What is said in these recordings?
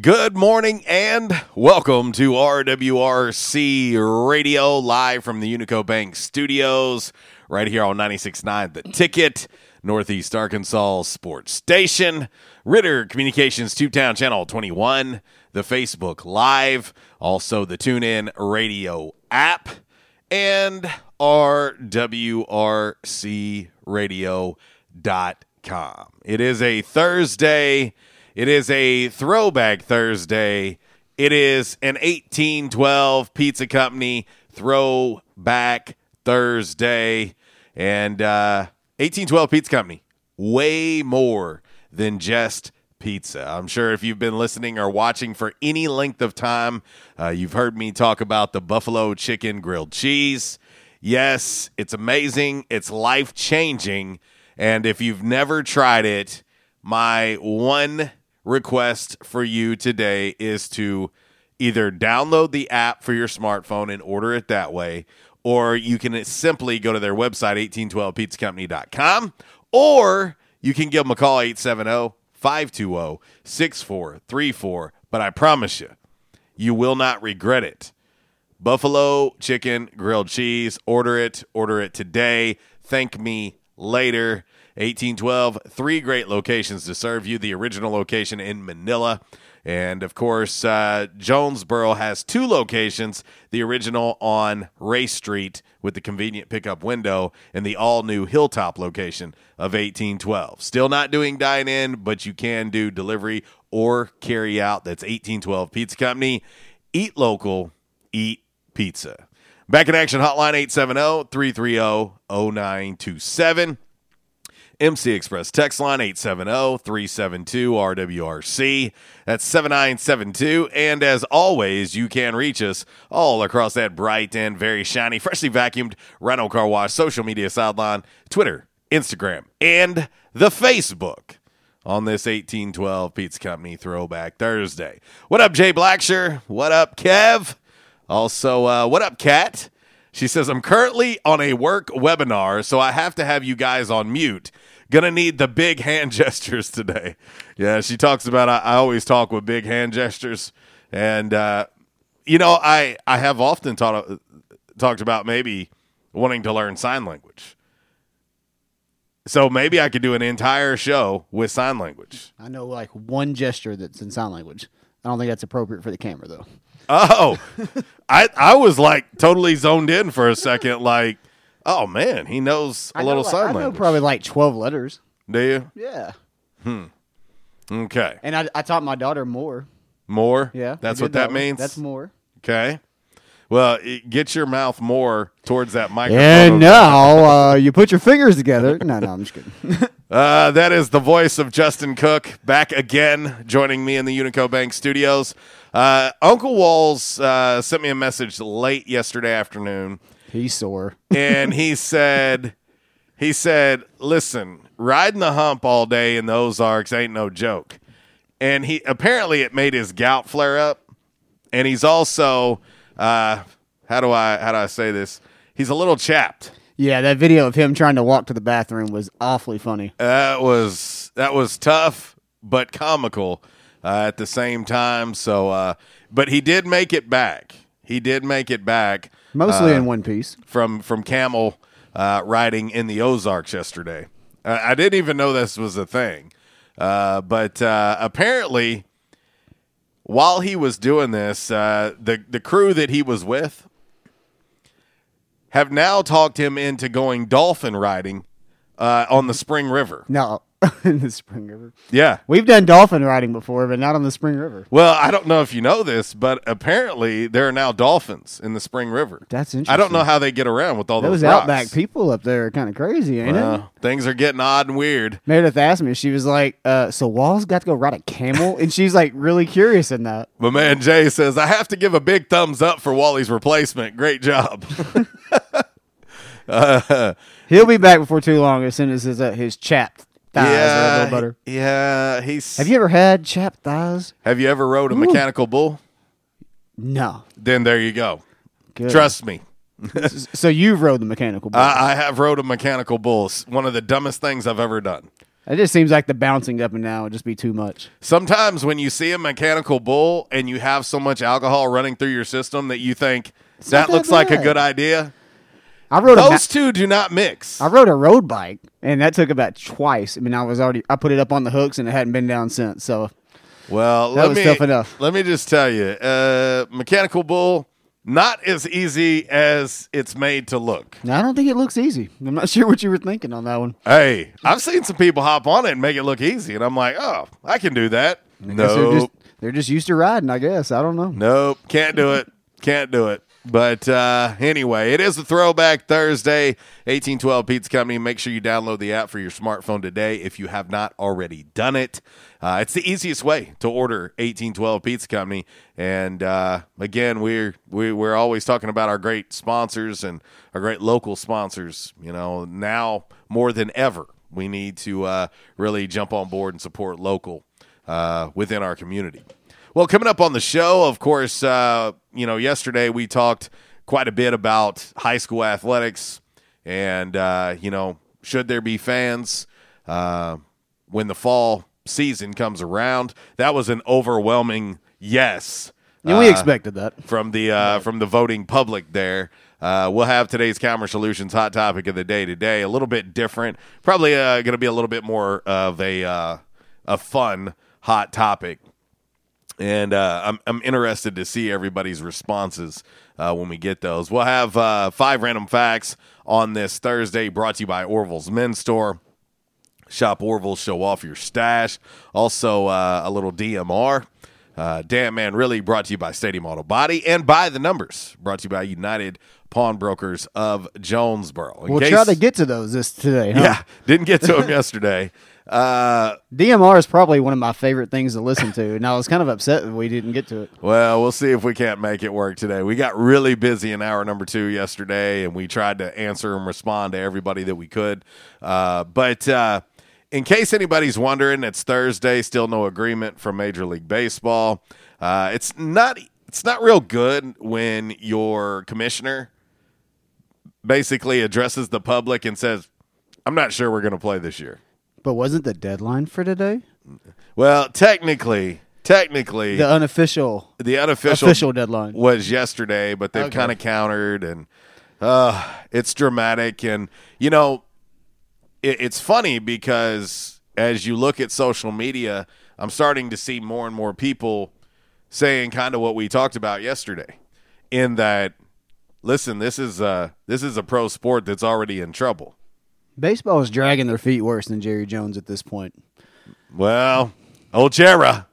Good morning and welcome to RWRC Radio live from the Unico Bank Studios, right here on 96.9 The Ticket, Northeast Arkansas Sports Station, Ritter Communications Tubetown Channel 21, the Facebook Live, also the TuneIn Radio app, and RWRCRadio.com. It is a Thursday. It is a throwback Thursday. It is an 1812 Pizza Company throwback Thursday. And uh, 1812 Pizza Company, way more than just pizza. I'm sure if you've been listening or watching for any length of time, uh, you've heard me talk about the buffalo chicken grilled cheese. Yes, it's amazing. It's life changing. And if you've never tried it, my one request for you today is to either download the app for your smartphone and order it that way, or you can simply go to their website, 1812pizzacompany.com, or you can give them a call, 870 520 6434. But I promise you, you will not regret it. Buffalo chicken grilled cheese. Order it. Order it today. Thank me later. 1812, three great locations to serve you. The original location in Manila. And of course, uh, Jonesboro has two locations the original on Race Street with the convenient pickup window, and the all new Hilltop location of 1812. Still not doing dine in, but you can do delivery or carry out. That's 1812 Pizza Company. Eat local, eat pizza. Back in action hotline 870 330 0927. MC Express text line 870-372-RWRC. That's 7972. And as always, you can reach us all across that bright and very shiny, freshly vacuumed Rhino Car Wash social media sideline, Twitter, Instagram, and the Facebook on this 1812 Pizza Company Throwback Thursday. What up, Jay Blacksher? What up, Kev? Also, uh, what up, Kat? She says, I'm currently on a work webinar, so I have to have you guys on mute. Gonna need the big hand gestures today. Yeah, she talks about I, I always talk with big hand gestures. And, uh, you know, I, I have often taught, talked about maybe wanting to learn sign language. So maybe I could do an entire show with sign language. I know like one gesture that's in sign language. I don't think that's appropriate for the camera though. Oh, I I was like totally zoned in for a second. Like, oh man, he knows a I know, little like- sign I know language. probably like twelve letters. Do you? Yeah. Hmm. Okay. And I, I taught my daughter more. More? Yeah. That's what did that means? That's more. Okay. Well, it- get your mouth more towards that microphone. And now uh, you put your fingers together. No, no, I'm just kidding. Uh, that is the voice of Justin Cook back again, joining me in the Unico Bank studios. Uh, Uncle Walls uh, sent me a message late yesterday afternoon, He's sore. and he said, he said, listen, riding the hump all day in the Ozarks ain't no joke. And he apparently it made his gout flare up, and he's also, uh, how do I how do I say this? He's a little chapped. Yeah, that video of him trying to walk to the bathroom was awfully funny. That was that was tough, but comical uh, at the same time. So, uh, but he did make it back. He did make it back. Mostly uh, in one piece. from from camel uh, riding in the Ozarks yesterday. Uh, I didn't even know this was a thing, uh, but uh, apparently, while he was doing this, uh, the the crew that he was with have now talked him into going dolphin riding uh, on the Spring River. No, in the Spring River. Yeah. We've done dolphin riding before, but not on the Spring River. Well, I don't know if you know this, but apparently there are now dolphins in the Spring River. That's interesting. I don't know how they get around with all Those those outback people up there are kind of crazy, ain't it? Things are getting odd and weird. Meredith asked me, she was like, uh, so Walls got to go ride a camel? and she's like really curious in that. My man Jay says, I have to give a big thumbs up for Wally's replacement. Great job. uh, He'll be back before too long as soon as his, uh, his chapped thighs are a yeah, little better. yeah, he's. Have you ever had chapped thighs? have you ever rode a Ooh. mechanical bull? No. Then there you go. Good. Trust me. So you've rode the mechanical bull. I, I have rode a mechanical bull. It's one of the dumbest things I've ever done. it just seems like the bouncing up and down would just be too much. Sometimes when you see a mechanical bull and you have so much alcohol running through your system that you think that that looks like a good idea, I rode a ma- those two do not mix. I rode a road bike, and that took about twice. I mean, I was already I put it up on the hooks, and it hadn't been down since. So Well, That was me tough enough. let me just tell you, uh, mechanical bull not as easy as it's made to look. I don't think it looks easy. I'm not sure what you were thinking on that one. Hey, I've seen some people hop on it and make it look easy, and I'm like, oh, I can do that. I guess they're No, just they're just used to riding. I guess I don't know. Nope, can't do it. Can't do it. But uh, anyway, it is a throwback Thursday. 1812 Pizza Company. Make sure you download the app for your smartphone today if you have not already done it. Uh, it's the easiest way to order 1812 Pizza Company. And uh, again, we're we, we're always talking about our great sponsors and our great local sponsors. You know, now more than ever, we need to uh, really jump on board and support local uh, within our community. Well, coming up on the show, of course, uh, you know, yesterday we talked quite a bit about high school athletics and, uh, you know, should there be fans uh, when the fall season comes around? That was an overwhelming yes. And we uh, expected that. from the uh, from the voting public there. Uh, we'll have today's Commerce Solutions hot topic of the day today. A little bit different, probably uh, going to be a little bit more of a uh, a fun hot topic, and uh, I'm I'm interested to see everybody's responses uh, when we get those. We'll have uh, five random facts on this Thursday, brought to you by Orville's Men's Store. Shop Orville, show off your stash. Also, uh, a little DMR. Uh, Damn Man Really brought to you by Stadium Auto Body and by the numbers brought to you by United Pawnbrokers of Jonesboro. In We'll case- try to get to those this today. Huh? Yeah, didn't get to them yesterday. Uh, DMR is probably one of my favorite things to listen to, and I was kind of upset that we didn't get to it. well, we'll see if we can't make it work today. We got really busy in hour number two yesterday, and we tried to answer and respond to everybody that we could. Uh, but uh, in case anybody's wondering, it's Thursday. Still no agreement from Major League Baseball. Uh, it's not. It's not real good when your commissioner basically addresses the public and says, "I'm not sure we're going to play this year." But wasn't the deadline for today Well, technically, technically, the unofficial? the unofficial official deadline. was yesterday, but they've Okay. kind of countered, and uh, it's dramatic. And you know, it, it's funny because as you look at social media, I'm starting to see more and more people saying kind of what we talked about yesterday. In that, listen, this is a this is a pro sport that's already in trouble. Baseball is dragging their feet worse than Jerry Jones at this point. Well, old Jera,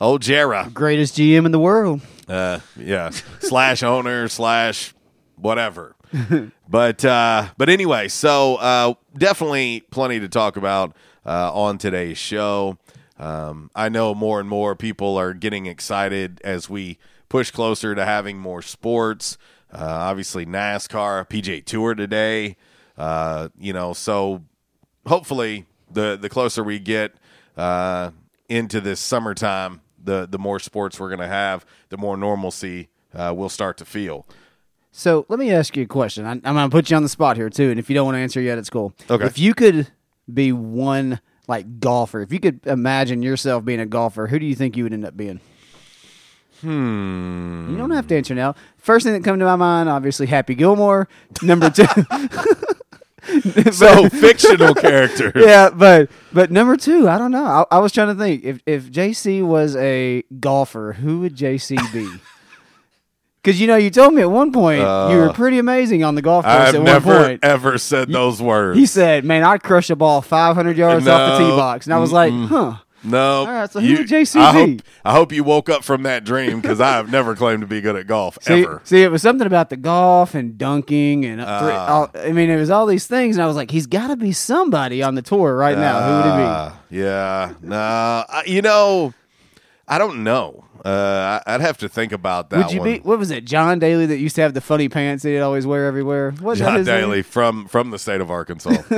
old Jera, Greatest GM in the world. uh, yeah, slash owner slash whatever. but uh, but anyway, so uh, definitely plenty to talk about uh, on today's show. Um, I know more and more people are getting excited as we push closer to having more sports. Uh, obviously, NASCAR, PGA Tour today. Uh, you know, so hopefully the the closer we get uh, into this summertime, the the more sports we're going to have, the more normalcy uh, we'll start to feel. So let me ask you a question. I, I'm going to put you on the spot here too, and if you don't want to answer yet, it's cool. Okay. If you could be one like golfer, if you could imagine yourself being a golfer, who do you think you would end up being? Hmm. You don't have to answer now. First thing that come to my mind, obviously, Happy Gilmore. Number two. So fictional character. yeah, but but number two, I don't know. I, I was trying to think if if JC was a golfer, who would JC be? Because you know, you told me at one point you were pretty amazing on the golf course. Uh, I've at never one point, ever said those words. he said, "Man, I'd crush a ball 500 yards off the tee box," and I was like, "Huh." No. All right, so who would JC I hope, I hope you woke up from that dream because I have never claimed to be good at golf See, ever. see, it was something about the golf and dunking, and uh, three- Ah. all, I mean, it was all these things, and I was like, he's got to be somebody on the tour right now. Who would it be? Uh, Yeah, no, I- you know, I don't know. Uh, I'd have to think about that. Would you one. be? What was it, John Daly that used to have the funny pants that he'd always wear everywhere? What John Daly from from the state of Arkansas?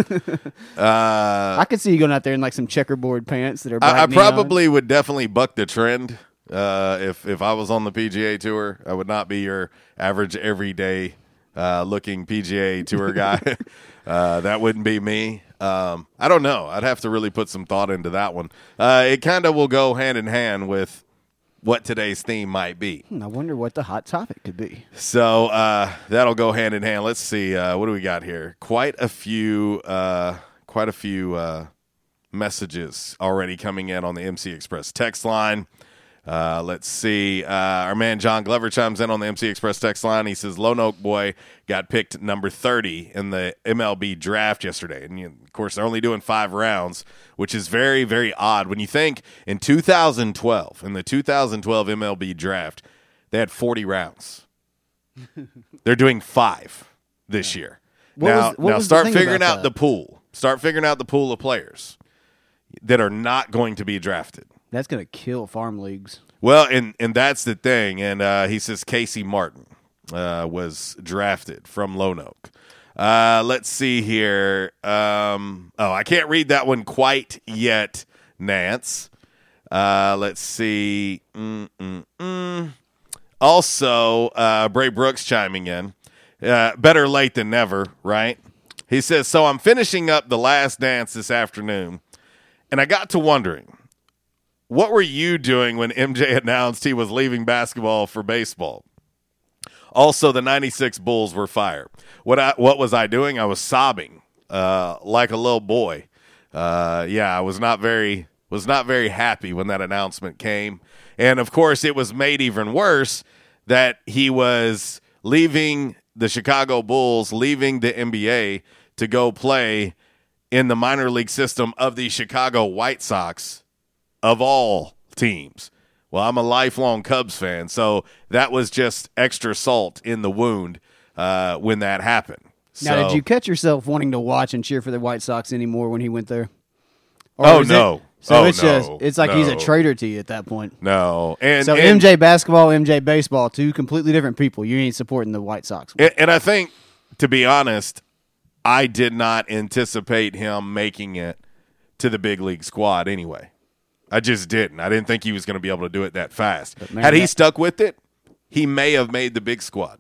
uh, I could see you going out there in like some checkerboard pants that are. I, I bright neon. probably would definitely buck the trend. Uh, if if I was on the PGA tour, I would not be your average everyday uh, looking PGA tour guy. uh, that wouldn't be me. Um, I don't know. I'd have to really put some thought into that one. Uh, it kind of will go hand in hand with what today's theme might be. Hmm, I wonder what the hot topic could be. So uh, that'll go hand in hand. Let's see. Uh, what do we got here? Quite a few. Uh, quite a few uh, messages already coming in on the MC Express text line. Uh, let's see. Uh, our man John Glover chimes in on the MC Express text line. He says Lone Oak Boy got picked number 30 in the MLB draft yesterday. And you of course, they're only doing five rounds, which is very, very odd. When you think in 2012, in the 2012 MLB draft, they had 40 rounds. they're doing five this year. What now, was- now start figuring out that? the pool. Start figuring out the pool of players that are not going to be drafted. That's going to kill farm leagues. Well, and and that's the thing. And uh, he says Casey Martin uh, was drafted from Lone Oak. Uh, let's see here. Um, oh, I can't read that one quite yet, Nance. Uh, let's see. Mm-mm-mm. Also, uh, Bray Brooks chiming in. Uh, better late than never, right? He says, So I'm finishing up the last dance this afternoon, and I got to wondering, what were you doing when MJ announced he was leaving basketball for baseball? Also, the 96 Bulls were fired. What I, what was I doing? I was sobbing uh, like a little boy. Uh, yeah, I was not very was not very happy when that announcement came. And of course, it was made even worse that he was leaving the Chicago Bulls, leaving the NBA to go play in the minor league system of the Chicago White Sox of all teams. Well, I'm a lifelong Cubs fan, so that was just extra salt in the wound uh, when that happened. Now, So- did you catch yourself wanting to watch and cheer for the White Sox anymore when he went there? Or Oh, was it- no. so Oh, it's just it's like he's a traitor to you at that point. No, and so and, MJ basketball, MJ baseball, two completely different people. You ain't supporting the White Sox. and, and I think, to be honest, I did not anticipate him making it to the big league squad anyway. I just didn't. I didn't think he was going to be able to do it that fast. man, Had he stuck with it, he may have made the big squad.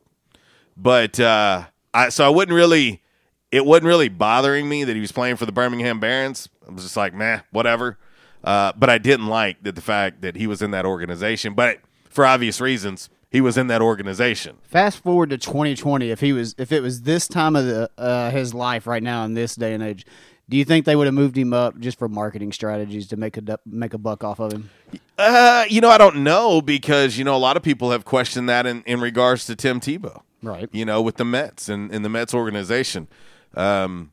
But uh, I so I wouldn't really. It wasn't really bothering me that he was playing for the Birmingham Barons. I was just like, meh, whatever. Uh, but I didn't like that the fact that he was in that organization. But for obvious reasons, he was in that organization. Fast forward to 2020, if he was, if it was this time of the uh, his life right now in this day and age, do you think they would have moved him up just for marketing strategies to make a make a buck off of him? Uh, you know, I don't know because you know a lot of people have questioned that in, in regards to Tim Tebow. Right. You know, with the Mets and, and the Mets organization. Um,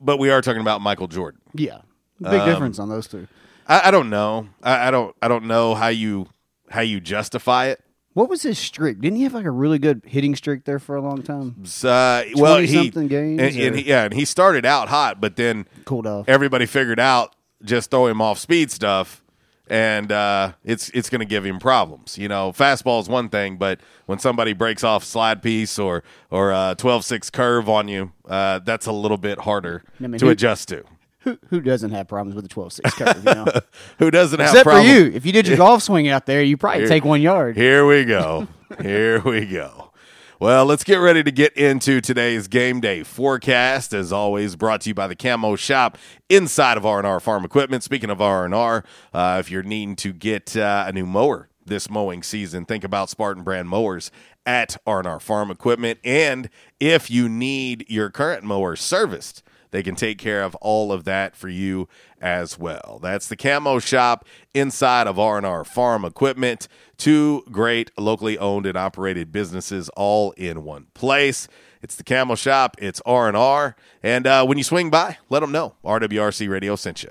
but we are talking about Michael Jordan. Yeah, big Um, difference on those two. I, I don't know. I, I don't. I don't know how you how you justify it. What was his streak? Didn't he have like a really good hitting streak there for a long time? Uh, well, he 20-something games, and- and he- yeah, and he started out hot, but then Cooled off. everybody figured out just throw him off speed stuff, and uh, it's it's going to give him problems. You know, fastball is one thing, but when somebody breaks off slide piece or or uh, 12-6 curve on you, uh, that's a little bit harder I mean, to who- adjust to. Who who doesn't have problems with the 12-6 curve? You know? Who doesn't have Except for problems? you. If you did your golf swing out there, you probably Here- take one yard. Here we go. Here we go. Well, let's get ready to get into today's game day forecast. As always, brought to you by the Camo Shop inside of R&R Farm Equipment. Speaking of R&R, uh, if you're needing to get uh, a new mower this mowing season, think about Spartan brand mowers at R&R Farm Equipment. And if you need your current mower serviced, they can take care of all of that for you as well. That's the Camo Shop inside of R&R Farm Equipment. Two great locally owned and operated businesses all in one place. It's the Camo Shop. It's R&R. And uh, when you swing by, let them know RWRC Radio sent you.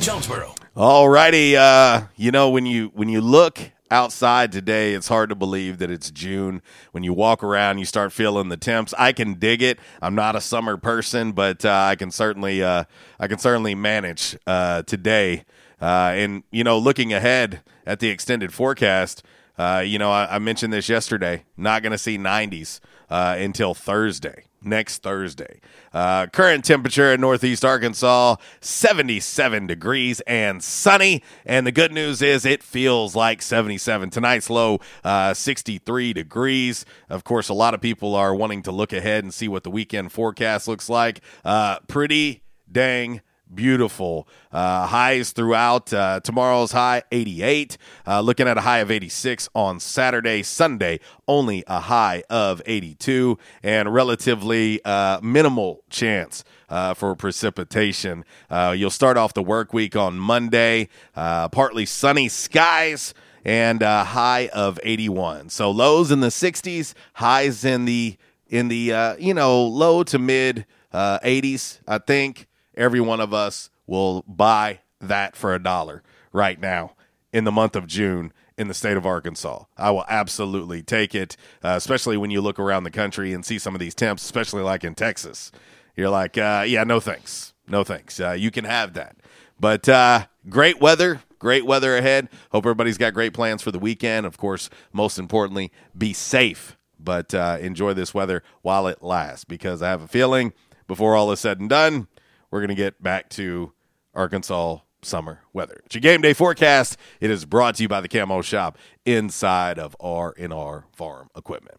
Jonesboro. All righty. Uh, you know, when you when you look outside today, it's hard to believe that it's June. When you walk around, you start feeling the temps. I can dig it. I'm not a summer person, but uh, I can certainly uh, I can certainly manage uh, today. Uh, and you know, looking ahead at the extended forecast, uh, you know, I, I mentioned this yesterday. Not going to see 90s uh, until Thursday next Thursday. Uh, current temperature in Northeast Arkansas, 77 degrees and sunny. And the good news is it feels like 77. Tonight's low, uh, 63 degrees. Of course, a lot of people are wanting to look ahead and see what the weekend forecast looks like. Uh, pretty dang beautiful. Uh, highs throughout. Uh, tomorrow's high 88. Uh, looking at a high of 86 on Saturday. Sunday only a high of 82 and relatively uh, minimal chance. Uh, for precipitation, uh, you'll start off the work week on Monday. Partly sunny skies and a high of 81. So lows in the 60s, highs in the in the you know low to mid uh, 80s. I think every one of us will buy that for a dollar right now in the month of June in the state of Arkansas. I will absolutely take it, uh, especially when you look around the country and see some of these temps, especially like in Texas. You're like, uh, yeah, no thanks. No thanks. Uh, you can have that. But uh, great weather, great weather ahead. Hope everybody's got great plans for the weekend. Of course, most importantly, be safe, but uh, enjoy this weather while it lasts because I have a feeling before all is said and done, we're going to get back to Arkansas summer weather. It's your game day forecast. It is brought to you by the Camo Shop inside of R&R Farm Equipment.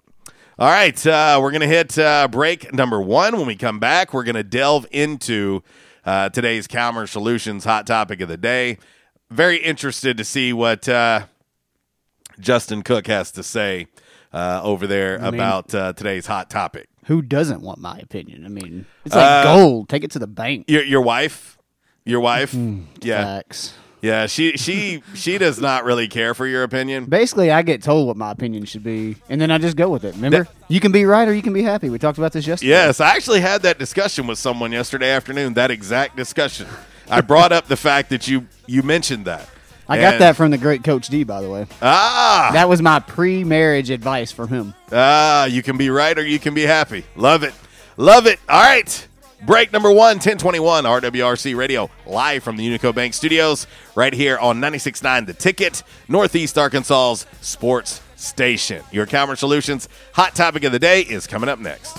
All right, uh, we're going to hit uh, break number one. When we come back, we're going to delve into uh, today's Calmer Solutions hot topic of the day. Very interested to see what uh, Justin Cook has to say uh, over there I mean- about uh, today's hot topic. Who doesn't want my opinion? I mean, it's like Uh, gold. Take it to the bank. Your your wife, your wife, Mm-hmm. yeah, Facts. yeah. She she she does not really care for your opinion. Basically, I get told what my opinion should be, and then I just go with it. Remember, you can be right or you can be happy. We talked about this yesterday. Yes, I actually had that discussion with someone yesterday afternoon. That exact discussion. I brought up the fact that you you mentioned that. I got that from the great Coach D, by the way. Ah, That was my pre-marriage advice from him. ah, you can be right or you can be happy. Love it, love it. All right. Break number one, 1021 RWRC Radio, live from the Unico Bank Studios, right here on 96.9 The Ticket, Northeast Arkansas's sports station. Your Calmer Solutions hot topic of the day is coming up next.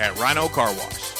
at Rhino Car Wash.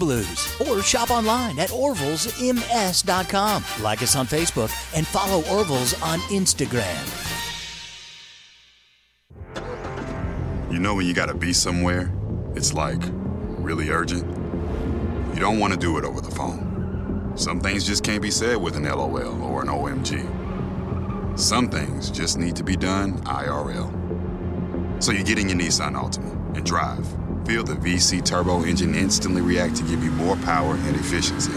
Blues. Or shop online at orvillesms.com. Like us on Facebook and follow Orville's on Instagram. You know when you gotta be somewhere, it's like really urgent. You don't want to do it over the phone. Some things just can't be said with an LOL or an OMG. Some things just need to be done IRL. So you get in your Nissan Altima and drive. Feel the VC turbo engine instantly react to give you more power and efficiency.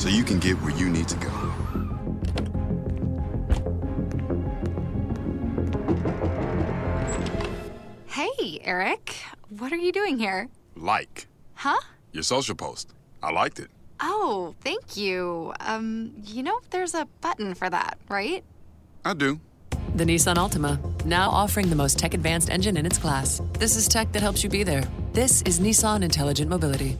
So you can get where you need to go. Hey, Eric. What are you doing here? Like Huh? your social post. I liked it. Oh, thank you. Um, you know, there's a button for that, right? I do. The Nissan Altima, now offering the most tech advanced engine in its class. This is tech that helps you be there. This is Nissan Intelligent Mobility.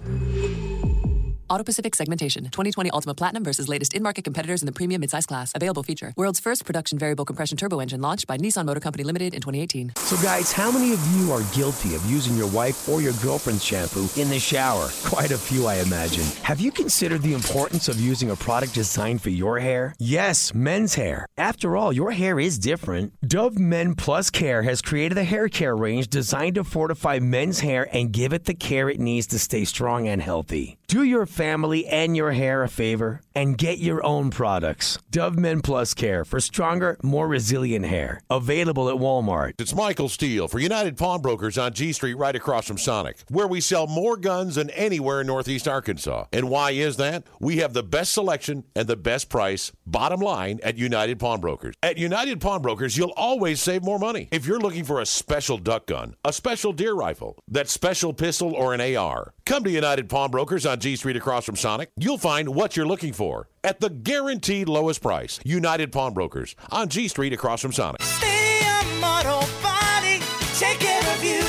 Auto Pacific segmentation. 2020 Altima Platinum versus latest in market competitors in the premium midsize class. Available feature. World's first production variable compression turbo engine launched by Nissan Motor Company Limited in 2018. So, guys, how many of you are guilty of using your wife or your girlfriend's shampoo in the shower? Quite a few, I imagine. Have you considered the importance of using a product designed for your hair? Yes, men's hair. After all, your hair is different. Dove Men Plus Care has created a hair care range designed to fortify men's hair and give it the care it needs to stay strong and healthy. Do your family and your hair a favor and get your own products. Dove Men Plus Care for stronger, more resilient hair. Available at Walmart. It's Michael Steele for United Pawnbrokers on G Street right across from Sonic, where we sell more guns than anywhere in Northeast Arkansas. And why is that? We have the best selection and the best price, bottom line, at United Pawnbrokers. At United Pawnbrokers, you'll always save more money. If you're looking for a special duck gun, a special deer rifle, that special pistol, or an AR, come to United Pawnbrokers on G Street across from Sonic. You'll find what you're looking for at the guaranteed lowest price. United Pawnbrokers on G Street across from Sonic. Stadium Auto Body, take care of you.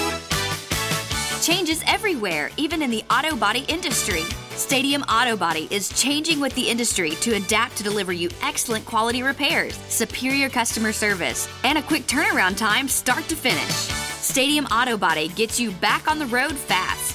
Changes everywhere, even in the auto body industry. Stadium Auto Body is changing with the industry to adapt to deliver you excellent quality repairs, superior customer service, and a quick turnaround time start to finish. Stadium Auto Body gets you back on the road fast.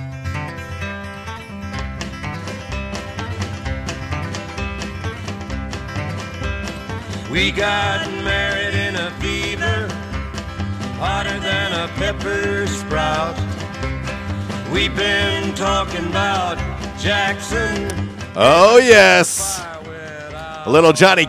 We got married in a fever, hotter than a pepper sprout. We've been talking about Jackson. Oh yes, little Johnny,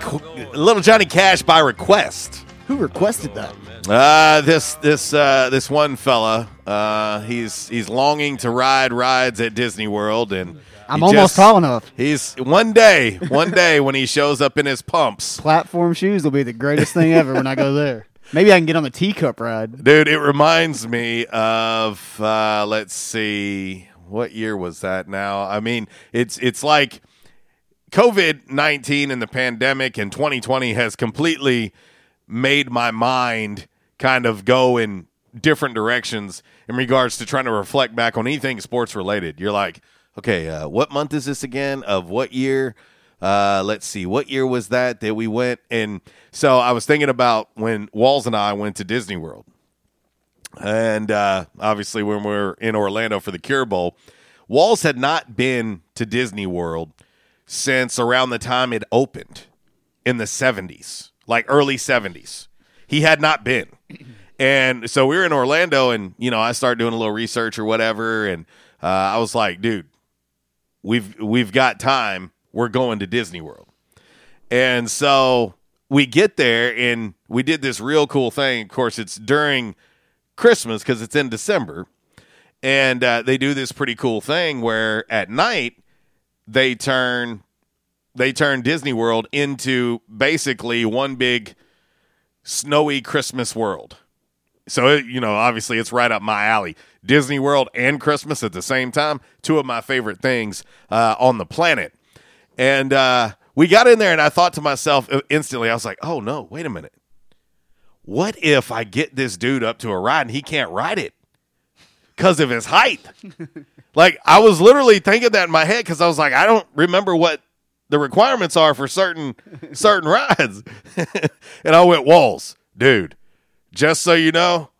little Johnny Cash by request. Who requested that? Uh, this this uh, this one fella. Uh, he's he's longing to ride rides at Disney World, and I'm he almost just- tall enough. He's one day, one day when he shows up in his pumps, Platform shoes will be the greatest thing ever when I go there. Maybe I can get on the teacup ride. dude. It reminds me of uh, let's see, what year was that? Now, I mean, it's it's like COVID nineteen and the pandemic and 2020 has completely made my mind kind of go in different directions in regards to trying to reflect back on anything sports related. You're like, okay, uh, what month is this again? Of what year? Uh, let's see, what year was that that we went? And so I was thinking about when Walls and I went to Disney World. And uh, obviously, when we were in Orlando for the Cure Bowl, Walls had not been to Disney World since around the time it opened in the 70s, like early 70s. He had not been. And so we were in Orlando, and, you know, I started doing a little research or whatever. And uh, I was like, dude, we've we've got time. We're going to Disney World. And so we get there and we did this real cool thing. Of course, it's during Christmas because it's in December. And uh, they do this pretty cool thing where at night they turn they turn Disney World into basically one big snowy Christmas world. So you know, obviously it's right up my alley. Disney World and Christmas at the same time, two of my favorite things uh, on the planet. And uh, we got in there, and I thought to myself instantly, I was like, "Oh no, wait a minute! What if I get this dude up to a ride and he can't ride it because of his height?" like I was literally thinking that in my head because I was like, I don't remember what the requirements are for certain certain rides, and I went, "Walls, dude." just so you know,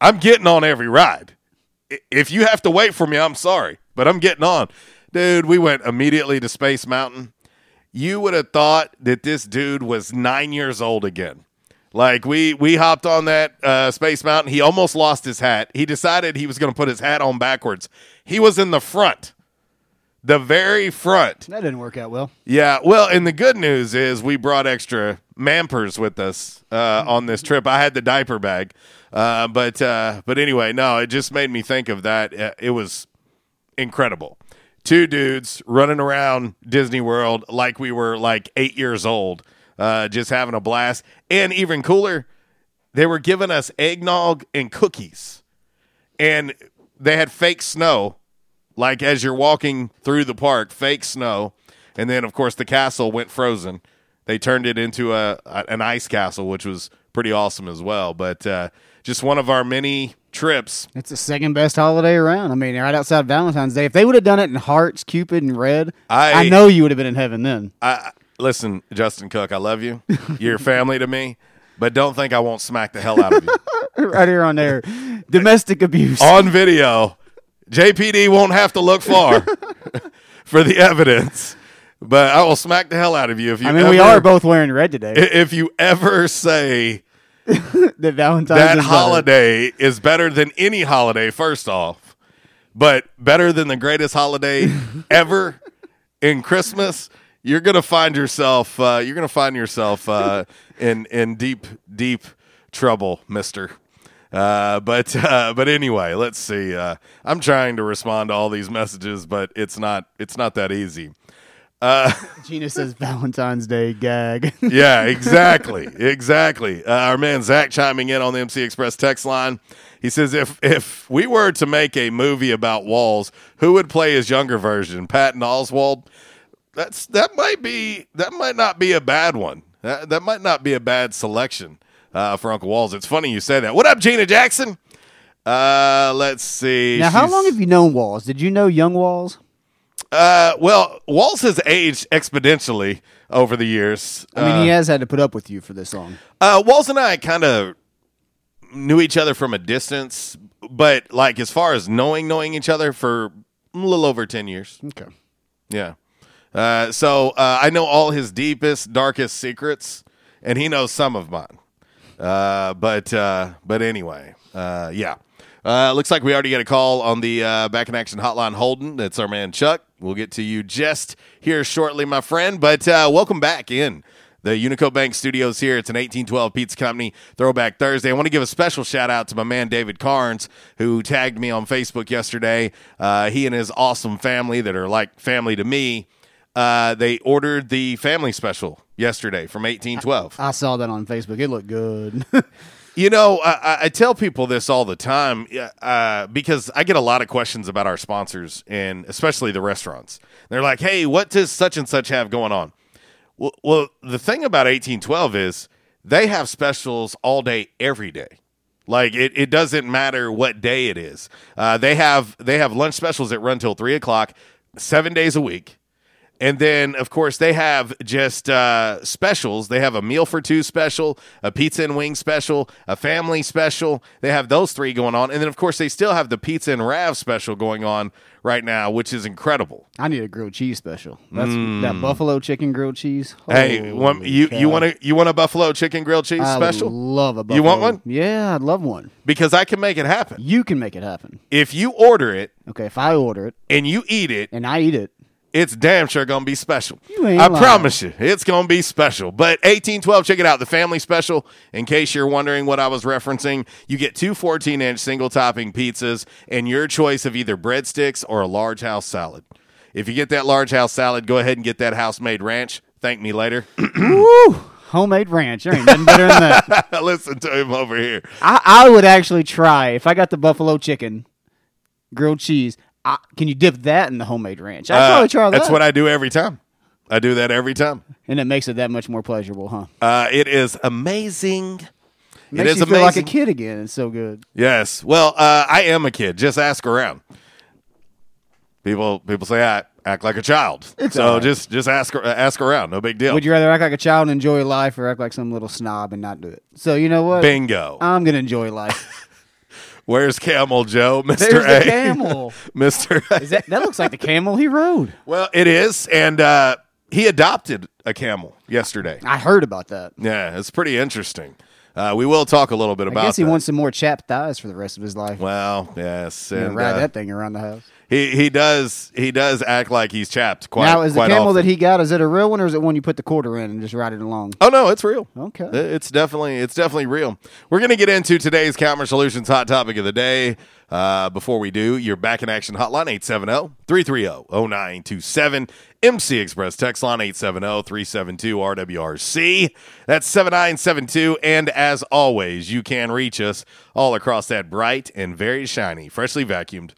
I'm getting on every ride. If you have to wait for me, I'm sorry, but I'm getting on. Dude, we went immediately to Space Mountain. You would have thought that this dude was nine years old again. Like we we hopped on that uh, Space Mountain. He almost lost his hat. He decided he was going to put his hat on backwards. He was in the front, the very front. That didn't work out well. Yeah, well, and the good news is we brought extra mampers with us uh, on this trip. I had the diaper bag, uh, but uh, but anyway, no, it just made me think of that. Uh, It was incredible. Two dudes running around Disney World like we were like eight years old, uh, just having a blast. And even cooler, they were giving us eggnog and cookies, and they had fake snow like as you're walking through the park, fake snow, and then of course the castle went frozen. They turned it into a, a an ice castle, which was pretty awesome as well. But uh, just one of our many trips. It's the second best holiday around. I mean, right outside Valentine's Day. If they would have done it in hearts, Cupid, and red, I- I, know you would have been in heaven then. I listen, Justin Cook, I love you. You're family to me, but don't think I won't smack the hell out of you right here on there. Domestic abuse. on video. JPD won't have to look far for the evidence, but I will smack the hell out of you if you. I mean, we are both wearing red today. If you ever say that Valentine's that is better. holiday is better than any holiday, first off, but better than the greatest holiday ever in Christmas, you're gonna find yourself uh, you're gonna find yourself uh, in in deep deep trouble, Mister. Uh, but uh, but anyway, let's see. Uh, I'm trying to respond to all these messages, but it's not it's not that easy. Uh, Gina says Valentine's Day gag. yeah, exactly, exactly. Uh, our man Zach chiming in on the MC Express text line. He says, "If if we were to make a movie about Walls, who would play his younger version? Patton Oswalt? That's that might be that might not be a bad one. That that might not be a bad selection uh, for Uncle Walls. It's funny you say that. What up, Gina Jackson? Uh, let's see. now, how long have you known Walls? Did you know Young Walls? Uh, well, Walls has aged exponentially over the years. I mean, Uh, he has had to put up with you for this long. Uh, Walls and I kind of knew each other from a distance, but like as far as knowing knowing each other for a little over ten years. Okay. Yeah. Uh, so uh, I know all his deepest, darkest secrets, and he knows some of mine. Uh, but uh, but anyway, uh, yeah. Uh, looks like we already got a call on the uh, back in action hotline. Holden, that's our man Chuck. We'll get to you just here shortly, my friend. But uh, welcome back in the Unico Bank Studios here. It's an 1812 Pizza Company Throwback Thursday. I want to give a special shout out to my man David Carnes, who tagged me on Facebook yesterday. Uh, he and his awesome family that are like family to me. Uh, they ordered the family special yesterday from 1812. I saw that on Facebook. It looked good. You know, I, I- tell people this all the time uh, because I get a lot of questions about our sponsors and especially the restaurants. They're like, "Hey, what does such and such have going on?" Well, well, the thing about 1812 is they have specials all day, every day. Like it, it doesn't matter what day it is. Uh, they have they have lunch specials that run till three o'clock, seven days a week. And then, of course, they have just uh, specials. They have a meal for two special, a pizza and wing special, a family special. They have those three going on. And then, of course, they still have the pizza and Rav special going on right now, which is incredible. I need a grilled cheese special. That's Mm. that buffalo chicken grilled cheese. hey, one, you you want a you want a buffalo chicken grilled cheese I special? love a buffalo. You want one? Yeah, I'd love one. Because I can make it happen. You can make it happen. If you order it Okay, if I order it and you eat it, and I eat it, it's damn sure gonna be special. I lying. promise you, it's gonna be special. But eighteen twelve, check it out, the family special. In case you're wondering what I was referencing, you get two 14 inch single topping pizzas and your choice of either breadsticks or a large house salad. If you get that large house salad, go ahead and get that house made ranch. Thank me later. woo, homemade ranch. There ain't nothing better than that. Listen to him over here. I, I would actually try if I got the buffalo chicken, grilled cheese. I, can you dip that in the homemade ranch? I'd Uh, probably try that. That's what I do every time. I do that every time. and it makes it that much more pleasurable, huh? Uh, it is amazing. Makes it is you feel like a kid again. It's so good. Yes. Well, uh, I am a kid. Just ask around. People people say I act like a child. It's so all right. just just ask ask around. No big deal. Would you rather act like a child and enjoy life, or act like some little snob and not do it? So you know what? Bingo. I'm gonna enjoy life. Where's Camel Joe, Mister A? camel. Mister. Is that that looks like the camel he rode? Well, it is, and uh, he adopted a camel yesterday. I heard about that. Yeah, it's pretty interesting. Uh, we will talk a little bit I about. I guess he that. wants some more chapped thighs for the rest of his life. Well, yes, and ride uh, that thing around the house. He he does he does act like he's chapped quite. now, is the camel often. that he got is it a real one or is it one you put the quarter in and just ride it along? Oh no, it's real. Okay. It's definitely it's definitely real. We're gonna get into today's Calmer Solutions hot topic of the day. Uh, before we do, your back in action hotline 870-330-0927. MC Express text line 870-372-RWRC. That's 7972. And as always, you can reach us all across that bright and very shiny, freshly vacuumed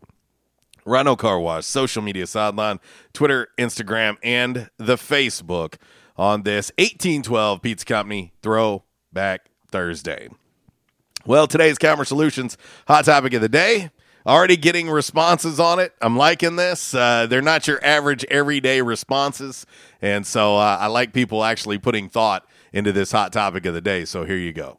Rhino Car Wash, social media sideline, Twitter, Instagram, and the Facebook on this 1812 Pizza Company Throwback Thursday. Well, today's Calmer Solutions hot topic of the day. Already getting responses on it. I'm liking this. Uh, they're not your average everyday responses. And so uh, I like people actually putting thought into this hot topic of the day. So here you go.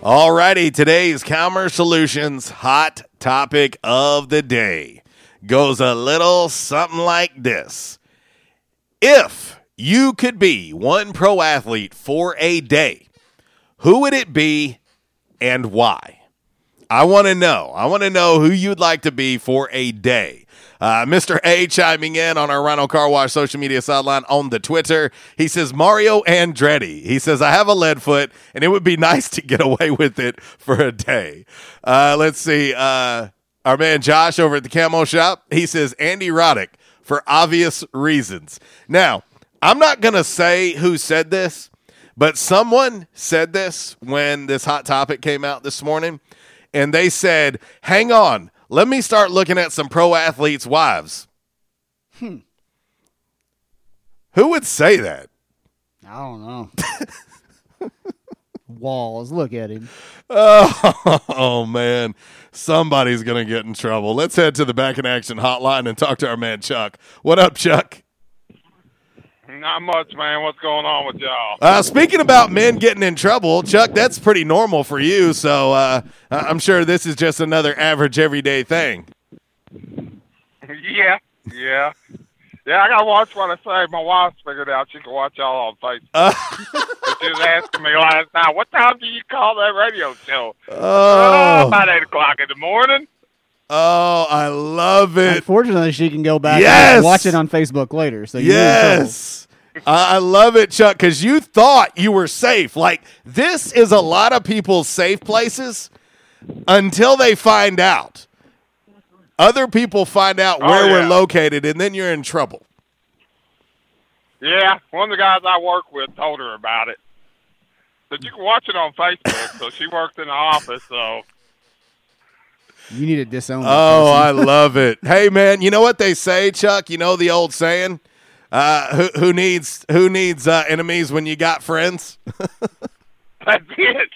Damn! Alrighty, today's Calmer Solutions hot topic of the day goes a little something like this. If you could be one pro athlete for a day, who would it be and why? I want to know. I want to know who you'd like to be for a day. Uh, Mr. A chiming in on our Rhino Car Wash social media sideline on the Twitter. He says, Mario Andretti. He says, I have a lead foot and it would be nice to get away with it for a day. Uh, let's see. Uh, our man Josh over at the Camo Shop, he says, Andy Roddick for obvious reasons. Now, I'm not going to say who said this, but someone said this when this hot topic came out this morning, and they said, "Hang on, let me start looking at some pro athletes' wives." Hmm. Who would say that? I don't know. Walls, look at him. Oh, oh, man, somebody's gonna get in trouble. Let's head to the back in action hotline and talk to our man Chuck. What up, Chuck? Not much, man. What's going on with y'all? Uh, speaking about men getting in trouble, Chuck, that's pretty normal for you. So uh, I- I'm sure this is just another average, everyday thing. yeah, yeah, yeah. I gotta watch what I say. My wife's figured out she can watch y'all on Facebook. Uh. she was asking me last night, "What time do you call that radio show?" Oh. about eight o'clock in the morning. Oh, I love it. Unfortunately, she can go back Yes! and watch it on Facebook later. So you're in Yes. I I love it, Chuck, because you thought you were safe. Like, this is a lot of people's safe places until they find out. Other people find out Oh, where yeah. we're located, and then you're in trouble. Yeah, one of the guys I work with told her about it. But you can watch it on Facebook. so she works in the office. So. You need to disown. that Oh, I love it. Hey, man, you know what they say, Chuck? You know the old saying? Uh, who, who needs who needs uh, enemies when you got friends? that's it.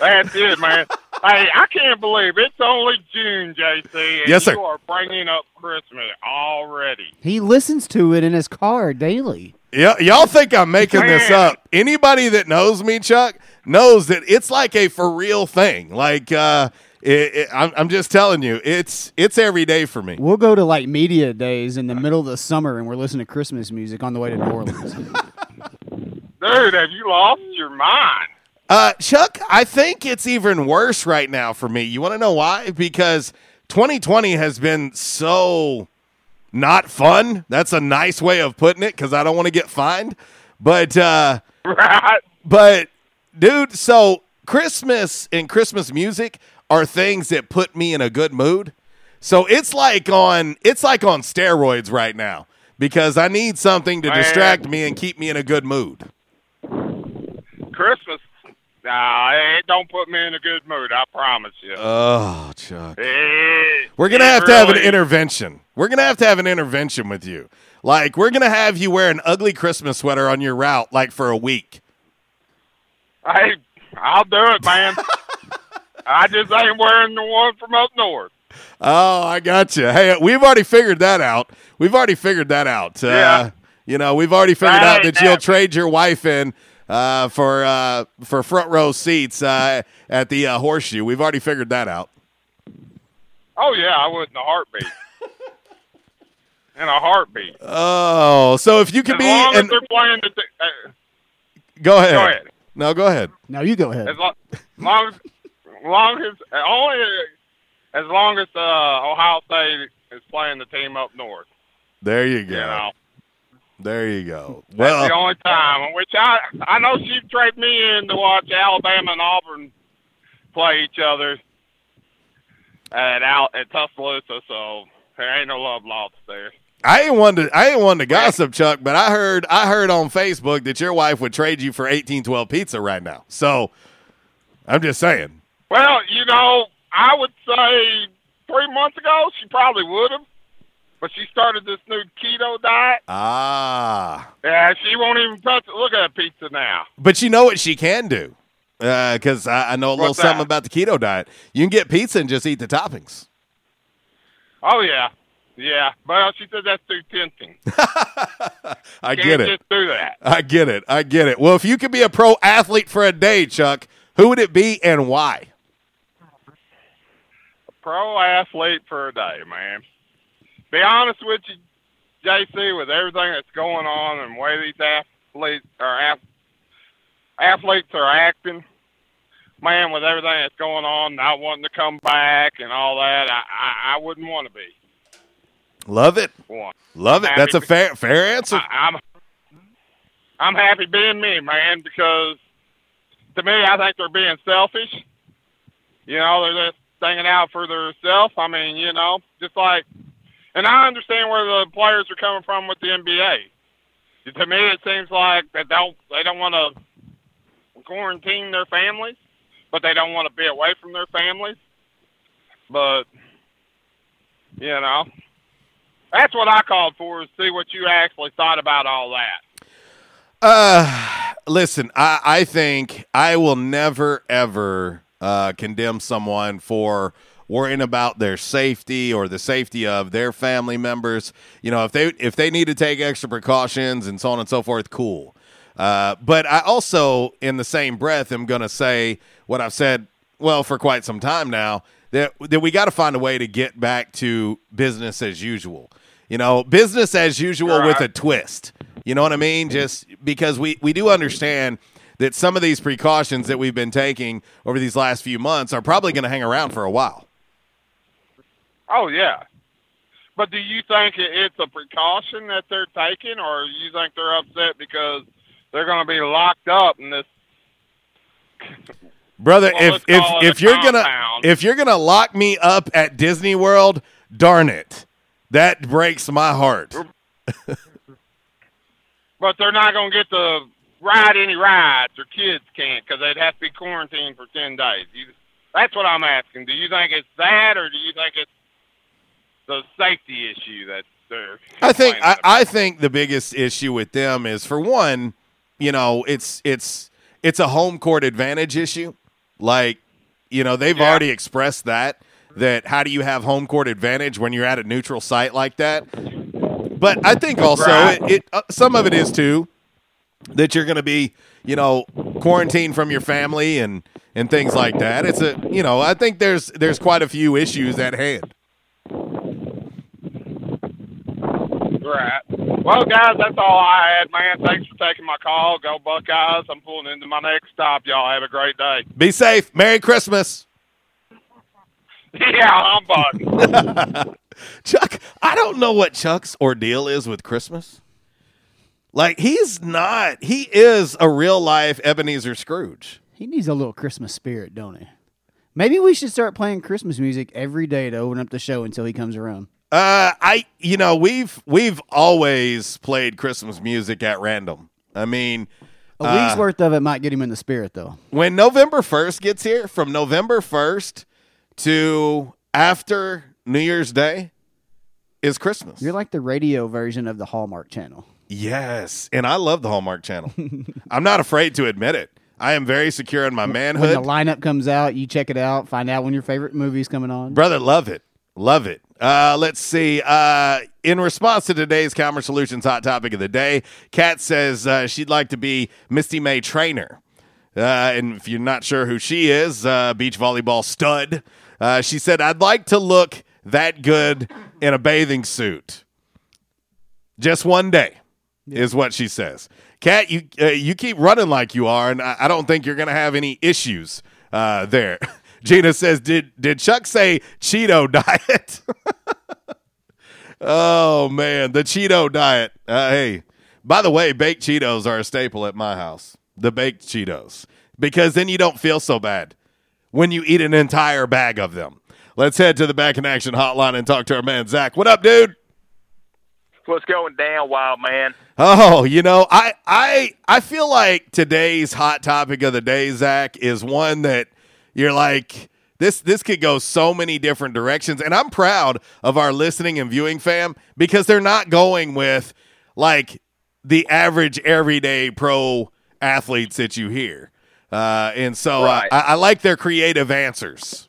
That's it, man. hey, I can't believe it's only June, JC, and Yes, sir. you are bringing up Christmas already. He listens to it in his car daily. Yeah, y'all think I'm making this up. Anybody that knows me, Chuck, knows that it's like a for real thing. Like uh, it, it, I'm, I'm just telling you, it's it's every day for me. We'll go to like media days in the middle of the summer and we're listening to Christmas music on the way to New Orleans. Dude, have you lost your mind? Uh, Chuck, I think it's even worse right now for me. You want to know why? Because 2020 has been so not fun. That's a nice way of putting it because I don't want to get fined. But uh, Right. But dude, so Christmas and Christmas music are things that put me in a good mood. So it's like on it's like on steroids right now because I need something to distract me and keep me in a good mood. Christmas, nah, it don't put me in a good mood. I promise you. Oh, Chuck. It- We're gonna have to have an intervention. We're gonna have to have an intervention with you. Like we're gonna have you wear an ugly Christmas sweater on your route, like for a week. Hey, I'll do it, man. I just ain't wearing the one from up north. Oh, I got you. Hey, we've already figured that out. We've already figured that out. Uh, Yeah. You know, we've already figured That out ain't that you'll happening. trade your wife in uh, for uh, for front row seats uh, at the uh, horseshoe. We've already figured that out. Oh yeah, I would in a heartbeat. in a heartbeat. Oh, so if you could as be, long and as they're playing the. T- uh, go ahead. Go ahead. No, go ahead. No, you go ahead. As long, long as, long as only as long as uh, Ohio State is playing the team up north. There you go. You know, There you go. that's Well, the only time. Which I I know she'd trade me in to watch Alabama and Auburn play each other at out at Tuscaloosa. So there ain't no love lost there. I ain't one to I ain't one to gossip, Chuck, but I heard I heard on Facebook that your wife would trade you for eighteen twelve pizza right now. So I'm just saying. Well, you know, I would say three months ago she probably would have, but she started this new keto diet. Ah, Yeah, she won't even touch it. Look at that pizza now. but you know what she can do, because I, I know a little What's something that? about the keto diet. You can get pizza and just eat the toppings. Oh yeah, yeah. Well, she said that's too tempting. I get it. Just do that. I get it. I get it. Well, if you could be a pro athlete for a day, Chuck, who would it be and why? Pro athlete for a day, man. Be honest with you, JC, with everything that's going on and the way these athletes are athletes are acting, man, with everything that's going on, not wanting to come back and all that, I I, I wouldn't want to be Love it. one. Love it. Happy That's a fair fair answer. I, I'm I'm happy being me, man, because to me, I think they're being selfish. You know, they're just thinking out for themselves. I mean, you know, just like, and I understand where the players are coming from with the NBA. To me, it seems like they don't they don't want to quarantine their families, but they don't want to be away from their families. But you know, that's what I called for is see what you actually thought about all that. Uh, listen, I, I think I will never ever uh, condemn someone for worrying about their safety or the safety of their family members. You know, if they if they need to take extra precautions and so on and so forth, cool. Uh, but I also, in the same breath, am going to say what I've said well for quite some time now that that we got to find a way to get back to business as usual. You know, business as usual with a twist. You know what I mean? Just because we we do understand that some of these precautions that we've been taking over these last few months are probably going to hang around for a while. Oh yeah, but do you think it's a precaution that they're taking, or you think they're upset because they're going to be locked up in this? Brother, Well, if if if you're gonna if you're gonna lock me up at Disney World, darn it, that breaks my heart. But they're not going to get to ride any rides, or kids can't because they'd have to be quarantined for ten days. You, that's what I'm asking. Do you think it's that, or do you think it's the safety issue that they're? I think I, I think the biggest issue with them is for one, you know, it's it's it's a home court advantage issue. Like, you know, they've already expressed that that how do you have home court advantage when you're at a neutral site like that? But I think also Right. it, it uh, some of it is too that you're going to be, you know, quarantined from your family and and things like that. It's a, you know, I think there's there's quite a few issues at hand. Right. Well, guys, that's all I had, man. Thanks for taking my call. Go Buckeyes. I'm pulling into my next stop. Y'all have a great day. Be safe. Merry Christmas. Yeah, I'm bugging. Chuck, I don't know what Chuck's ordeal is with Christmas. Like he's not. He is a real life Ebenezer Scrooge. He needs a little Christmas spirit, don't he? Maybe we should start playing Christmas music every day to open up the show until he comes around. Uh, I you know we've we've always played Christmas music at random. I mean, A week's uh, worth of it might get him in the spirit, though. when November first gets here, from November first to after New Year's Day, is Christmas. You're like the radio version of the Hallmark Channel. Yes, and I love the Hallmark Channel. I'm not afraid to admit it. I am very secure in my When manhood. the lineup comes out, you check it out, find out when your favorite movie's coming on. Brother, love it. Love it. Uh, let's see. Uh, in response to today's Calmer Solutions hot topic of the day, Kat says uh, she'd like to be Misty May-Treanor. Uh, and if you're not sure who she is, uh, beach volleyball stud, uh, she said, I'd like to look that good in a bathing suit. Just one day is what she says. Cat, you uh, you keep running like you are, and I, I don't think you're going to have any issues uh, there. Gina says, "Did did Chuck say Cheeto diet?" oh man, the Cheeto diet. Uh, hey, by the way, baked Cheetos are a staple at my house. The baked Cheetos, because then you don't feel so bad when you eat an entire bag of them. Let's head to the back in action hotline and talk to our man Zach. What up, dude? What's going down, wild man? Oh, you know, I I I feel like today's hot topic of the day, Zach, is one that you're like this this could go so many different directions, and I'm proud of our listening and viewing fam because they're not going with like the average everyday pro athletes that you hear, uh, and so Right. uh, I, I like their creative answers.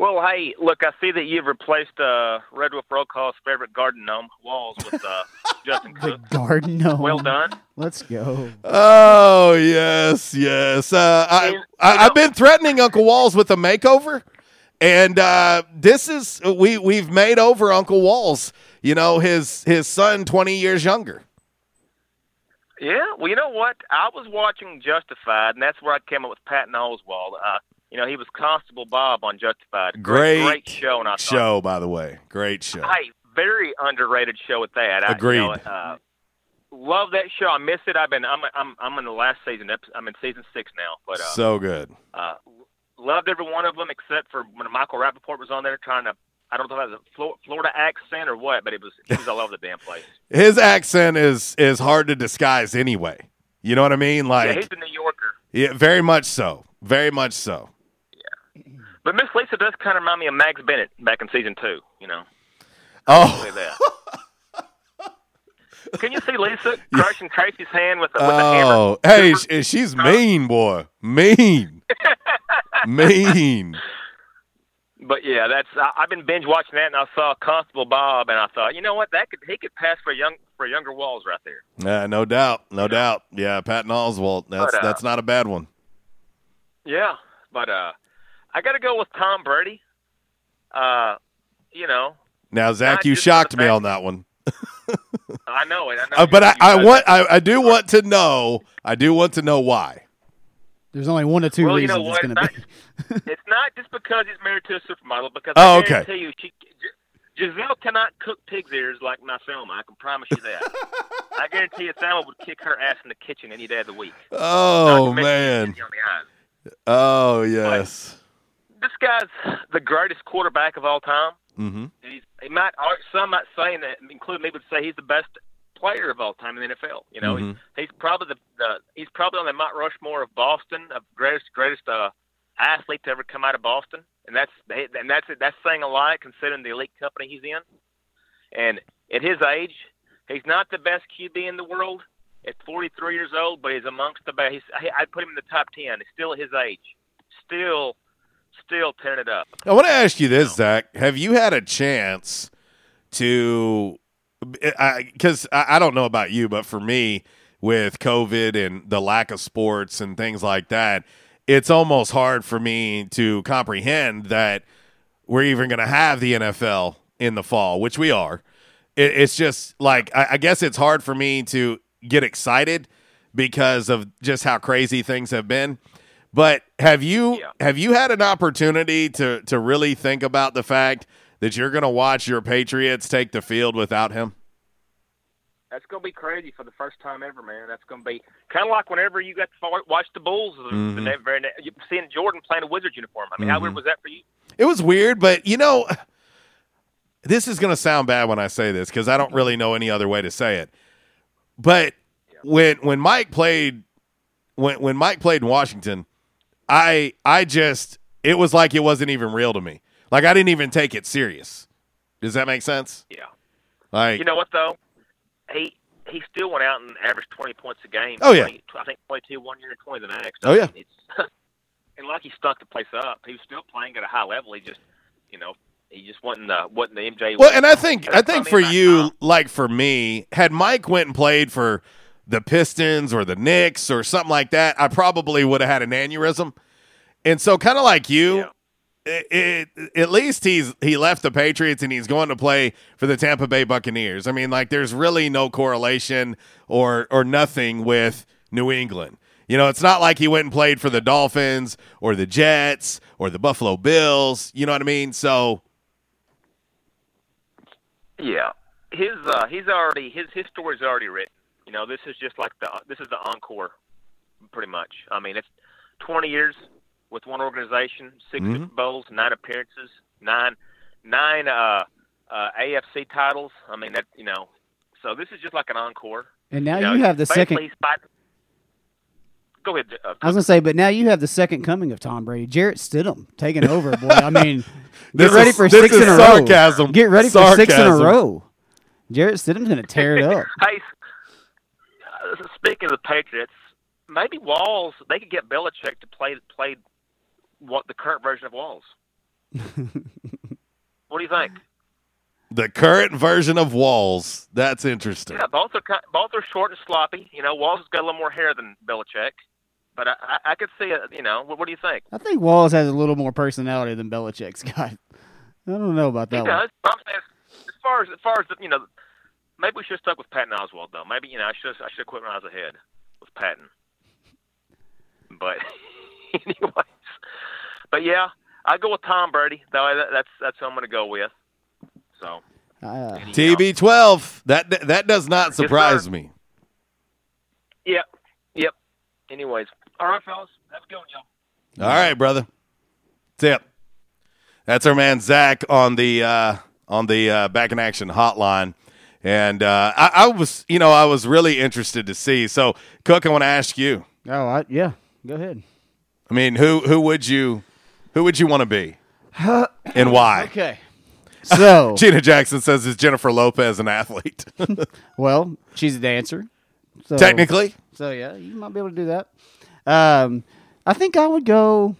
Well, hey, look, I see that you've replaced uh, Red Wolf Roll Call's favorite garden gnome walls with uh, Justin Cook. Garden gnome. Well done. Let's go. Oh yes, yes. Uh, I, I I've been threatening Uncle Walls with a makeover, and uh, this is we we've made over Uncle Walls. You know his his son, twenty years younger. Yeah, well, you know what? I was watching Justified, and that's where I came up with Patton Oswalt. Uh, you know, he was Constable Bob on Justified. Great, great show, and I thought, show, by the way, great show. hey, very underrated show at that. I, Agreed. You know, uh, love that show. I miss it. I've been. I'm. I'm. I'm in the last season. I'm in season six now. But uh, so good. Uh, loved every one of them except for when Michael Rapaport was on there trying to. I don't know if that was a Florida accent or what, but it was. It was all over the damn place. His accent is is hard to disguise anyway. You know what I mean? yeah, Like, he's a New Yorker. yeah, very much so, very much so. But Miss Lisa does kind of remind me of Mags Bennett back in season two. You know. Oh. Can you see Lisa crushing Tracy's hand with a, with a hammer? oh, hey, she's mean, boy, mean, mean. But yeah, that's I, I've been binge watching that, and I saw Constable Bob, and I thought, you know what, that could he could pass for a young for a younger Walls right there. Yeah, no doubt, no doubt. Yeah, Patton Oswalt. That's But, uh, that's not a bad one. Yeah, but uh, I got to go with Tom Brady. Uh, you know, Now, Zach, you shocked me on that one. I know it. I know Uh, but you- I, you I want I, I do want to know I do want to know why. There's only one or two well, you reasons know it's going to not, be. it's not just because he's married to a supermodel. Because Oh, I okay. guarantee you, she, Gisele cannot cook pig's ears like my Selma. I can promise you that. I guarantee you, Selma would kick her ass in the kitchen any day of the week. Oh Not to mention man. on the eyes. Oh yes. This guy's the greatest quarterback of all time. Mm-hmm. He's, he might some might say, that, including me, would say he's the best player of all time in the NFL. You know, Mhm. he's, he's probably the, the he's probably on the Mount Rushmore of Boston, of greatest greatest uh, athlete to ever come out of Boston, and that's and that's that's saying a lot considering the elite company he's in. And at his age, he's not the best QB in the world. At 43 years old, but he's amongst the best. He's, I'd put him in the top 10. He's still at his age, still, still tearing it up. I want to ask you this, Zach. Have you had a chance to? Because I, I don't know about you, but for me, with COVID and the lack of sports and things like that, it's almost hard for me to comprehend that we're even going to have the NFL in the fall, which we are. It, it's just like I, I guess it's hard for me to get excited because of just how crazy things have been. But have you have you had an opportunity to to really think about the fact that you're going to watch your Patriots take the field without him? That's gonna be crazy for the first time ever, man. That's gonna be kind of like whenever you got to watch the Bulls. The Mhm. ne- very you seeing Jordan playing a Wizards uniform. I mean, how Mhm. weird was that for you? It was weird, but you know, this is going to sound bad when I say this because I don't really know any other way to say it. But when when Mike played when when Mike played in Washington, I I just it was like it wasn't even real to me. Like I didn't even take it serious. Does that make sense? Yeah. Like You know what though? He he still went out and averaged twenty points a game. Oh, yeah. 20 I think twenty two one year and twenty the next. Oh, yeah. I mean, It's, and like he stunk the place up. He was still playing at a high level. He just you know he just wasn't the wasn't the MJ. Well, and I think I think for you, like for me, had Mike went and played for the Pistons or the Knicks or something like that, I probably would have had an aneurysm. And so, kind of like you, it, it, at least he's he left the Patriots and he's going to play for the Tampa Bay Buccaneers. I mean, like there's really no correlation or or nothing with New England. You know, it's not like he went and played for the Dolphins or the Jets or the Buffalo Bills. You know what I mean? So. Yeah, his uh, he's already his his story's already written. You know, this is just like the this is the encore, pretty much. I mean, it's 20 years with one organization, 6 Mhm. Super Bowls, nine appearances, nine nine uh, uh, AFC titles. I mean, that you know, so this is just like an encore. And now know, you have the second. he's Go ahead. Uh, I was gonna say, but now you have the second coming of Tom Brady, Jarrett Stidham taking over. Boy, I mean, get This ready is- for this six is in a sarcasm. row. Get ready for six in a row. Jarrett Stidham's gonna tear it up. Hey, speaking of the Patriots, maybe Walls they could get Belichick to play play what the current version of Walls. what do you think? The current version of Walls. That's interesting. Yeah, both are both are short and sloppy. You know, Walls has got a little more hair than Belichick, but I, I, I could see it. You know, what, what do you think? I think Walls has a little more personality than Belichick's got. I don't know about He that one. does. I'm saying, as far as as far as the, you know, maybe we should have stuck with Patton Oswalt though. Maybe you know, I should I should have quit when I was ahead with Patton. But anyways, but yeah, I go with Tom Brady. That, that's that's who I'm going to go with. So Uh, TB12. That that does not surprise me. yep, yep. Anyways, all right, fellas, let's go, y'all. All right, brother. Tip. That's our man Zach on the uh, on the uh, back in action hotline, and uh, I, I was, you know, I was really interested to see. So, Cook, I want to ask you. Oh, I, yeah. Go ahead. I mean, who who would you who would you want to be, and why? Okay. So Gina Jackson says is Jennifer Lopez an athlete? Well, she's a dancer. So, Technically. So yeah, you might be able to do that. Um, I think I would go,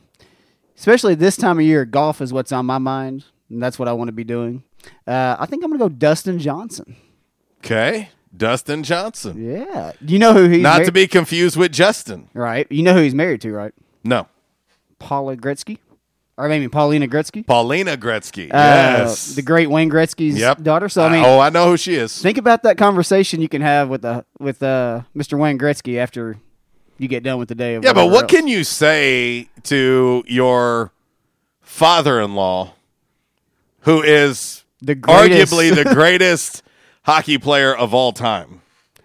especially this time of year. Golf is what's on my mind, and that's what I want to be doing. Uh, I think I'm gonna go Dustin Johnson. Okay, Dustin Johnson. Yeah, you know who he's Not mar- to be confused with Justin. right. You know who he's married to, right? No, Paula Gretzky, or maybe Paulina Gretzky. Paulina Gretzky. Uh, yes, the great Wayne Gretzky's Yep. daughter. So I Uh, mean, oh, I know who she is. Think about that conversation you can have with the with uh, Mr. Wayne Gretzky after you get done with the day. Of Yeah, but what else. can you say to your father-in-law, who is The greatest- arguably the greatest hockey player of all time?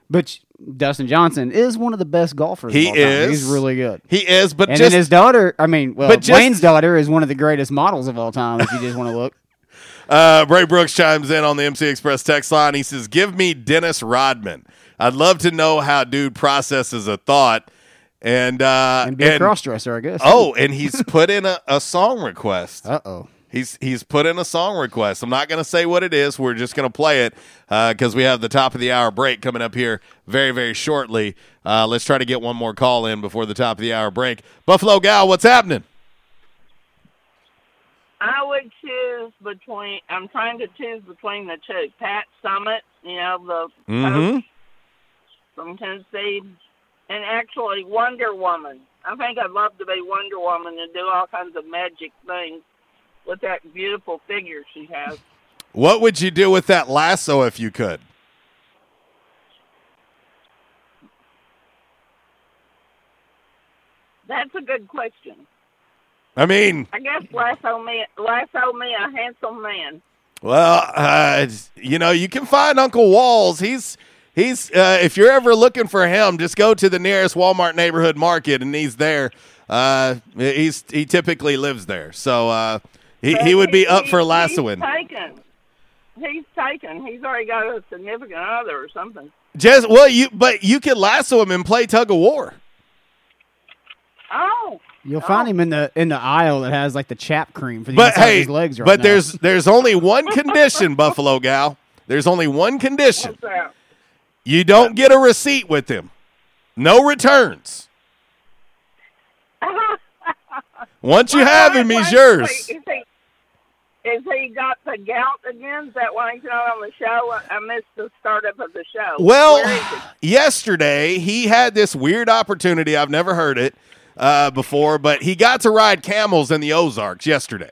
But Dustin Johnson is one of the best golfers. He of all time. is. He's really good. He is, but and just then his daughter. I mean, well, But just- Wayne's daughter is one of the greatest models of all time. If you just want to look. Uh, Bray Brooks chimes in on the MC Express text line. He says, "Give me Dennis Rodman. I'd love to know how dude processes a thought." And uh, And be a crossdresser, I guess. Oh, and he's put in a, a song request. Uh oh. He's he's put in a song request. I'm not going to say what it is. We're just going to play it because we have the top of the hour break coming up here very very shortly. Uh, let's try to get one more call in before the top of the hour break. Buffalo Gal, what's happening? I would choose between. I'm trying to choose between the two. Pat Summitt, you know, the Mm-hmm. from Tennessee, and actually Wonder Woman. I think I'd love to be Wonder Woman and do all kinds of magic things with that beautiful figure she has. What would you do with that lasso if you could? That's a good question. I mean, I guess lasso me, lasso me a handsome man. Well, uh, you know, you can find Uncle Walls. He's He's uh, if you're ever looking for him, just go to the nearest Walmart neighborhood market, and he's there. Uh, he's he typically lives there, so uh, he he would be up he- for He's lassoing. taken. He's taken. He's already got a significant other or something. Just well, you but you can lasso him and play tug of war. Oh, You'll find oh. him in the in the aisle that has like the chap cream for the But inside of hey, his legs right but now. there's there's only one condition, Buffalo gal. There's only one condition. what's that? You don't get a receipt with him. No returns. Once you have him, he's yours. Is he, is he got the gout again? Is that why he's not on the show? I- missed the startup of the show. Well, Where is he? yesterday he had this weird opportunity. I've never heard it uh, before, but he got to ride camels in the Ozarks yesterday.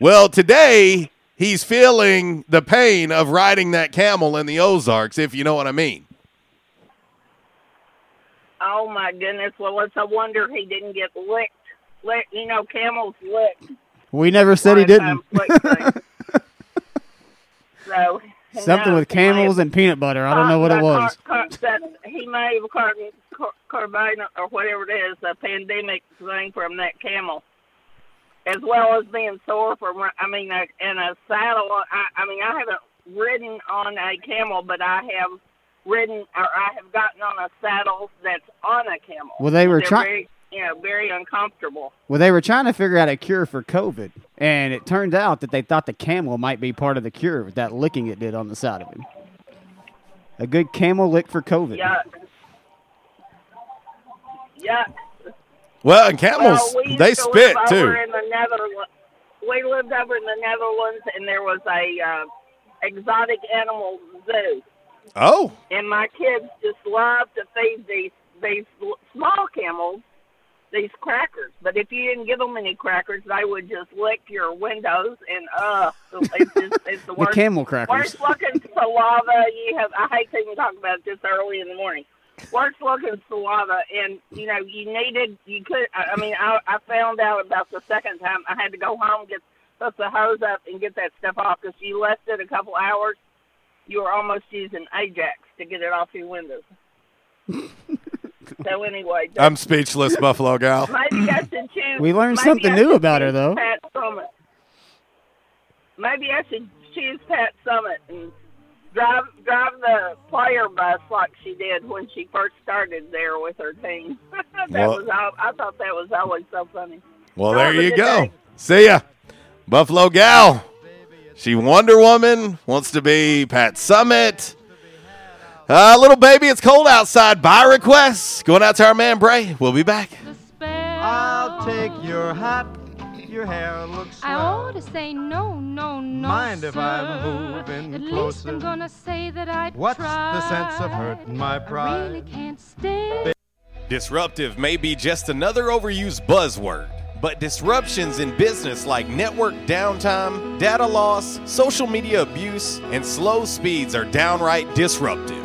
Well, today he's feeling the pain of riding that camel in the Ozarks, if you know what I mean. Oh my goodness! Well, it's a wonder he didn't get licked. Lick, you know, camels licked. We never said he didn't. So Something no, with camels and peanut butter. I don't know what it was. car- car- he may have caught car- carbine or whatever it is, a pandemic thing from that camel, as well as being sore from. I mean, a, in a saddle. I, I mean, I haven't ridden on a camel, but I have ridden or I have gotten on a saddle that's on a camel. Well, they were They're try- very, you know, very uncomfortable. Well, they were trying to figure out a cure for COVID, and it turned out that they thought the camel might be part of the cure with that licking it did on the side of him. A good camel lick for COVID. Yeah. Yeah. Well, and camels, Well, we used they to spit live too. Over in the Netherlands, we lived over in the Netherlands, and there was a uh, exotic animal zoo, Oh, and my kids just love to feed these these small camels these crackers. But if you didn't give them any crackers, they would just lick your windows, and uh, it's just it's the The camel crackers. Worst looking saliva you have. I hate to even talk about it this early in the morning. Worst looking saliva, and you know you needed. You could. I I mean, I, I found out about the second time. I had to go home get put the hose up and get that stuff off because you left it a couple hours. You were almost using Ajax to get it off your windows. so anyway, I'm speechless, Buffalo gal. Maybe I should choose. We learned maybe something I new should about her, choose though. Pat Summitt. Maybe I should choose Pat Summitt and drive drive the player bus like she did when she first started there with her team. that Well- was al- I thought that was always so funny. Well, Have there you go. day. See ya. Buffalo Gal. She Wonder Woman, wants to be Pat Summit. Uh, little baby, it's cold outside. By request. Going out to our man Bray. We'll be back. I'll take your hat. Your hair looks I ought to say no, no, no. Mind if I'm moving At least? I'm gonna say that I What's the sense of hurting my I really can't stand. Disruptive may be just another overused buzzword, but disruptions in business like network downtime, data loss, social media abuse, and slow speeds are downright disruptive.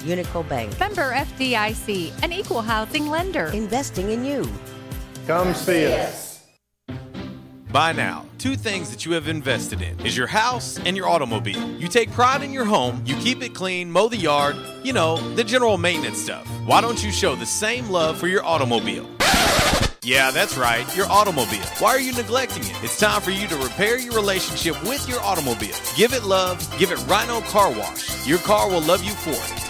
Unico Bank, Member FDIC, an equal housing lender. investing in you. Come see us. By now, two things that you have invested in is your house and your automobile. You take pride in your home, you keep it clean, mow the yard, you know, the general maintenance stuff. Why don't you show the same love for your automobile? Yeah, that's right, your automobile. Why are you neglecting it? It's time for you to repair your relationship with your automobile. Give it love, give it Rhino Car Wash. Your car will love you for it.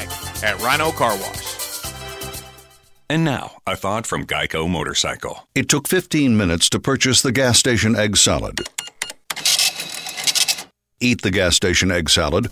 at Rhino Car Wash. And now, a thought from Geico Motorcycle. It took 15 minutes to purchase the gas station egg salad. Eat the gas station egg salad.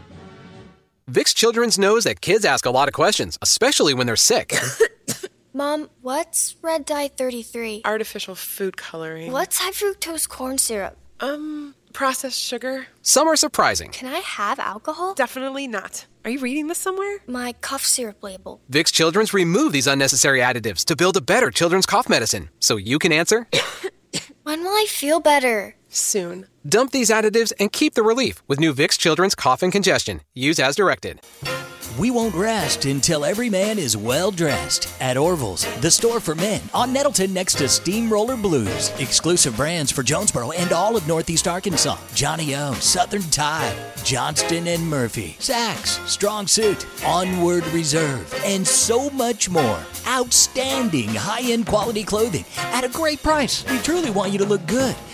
Vicks Children's knows that kids ask a lot of questions, especially when they're sick. Mom, what's red dye 33? Artificial food coloring. What's high fructose corn syrup? Um, processed sugar. Some are surprising. Can I have alcohol? Definitely not. Are you reading this somewhere? My cough syrup label. Vicks Children's remove these unnecessary additives to build a better children's cough medicine. So you can answer When will I feel better? Soon. Dump these additives and keep the relief with new Vicks Children's Cough and Congestion. Use as directed. We won't rest until every man is well dressed at Orville's, the store for men on Nettleton next to Steamroller Blues. Exclusive brands for Jonesboro and all of Northeast Arkansas. johnnie-O, Southern Tide, Johnston and Murphy, Saks, Strong Suit, Onward Reserve, and so much more. Outstanding high-end quality clothing at a great price. We truly want you to look good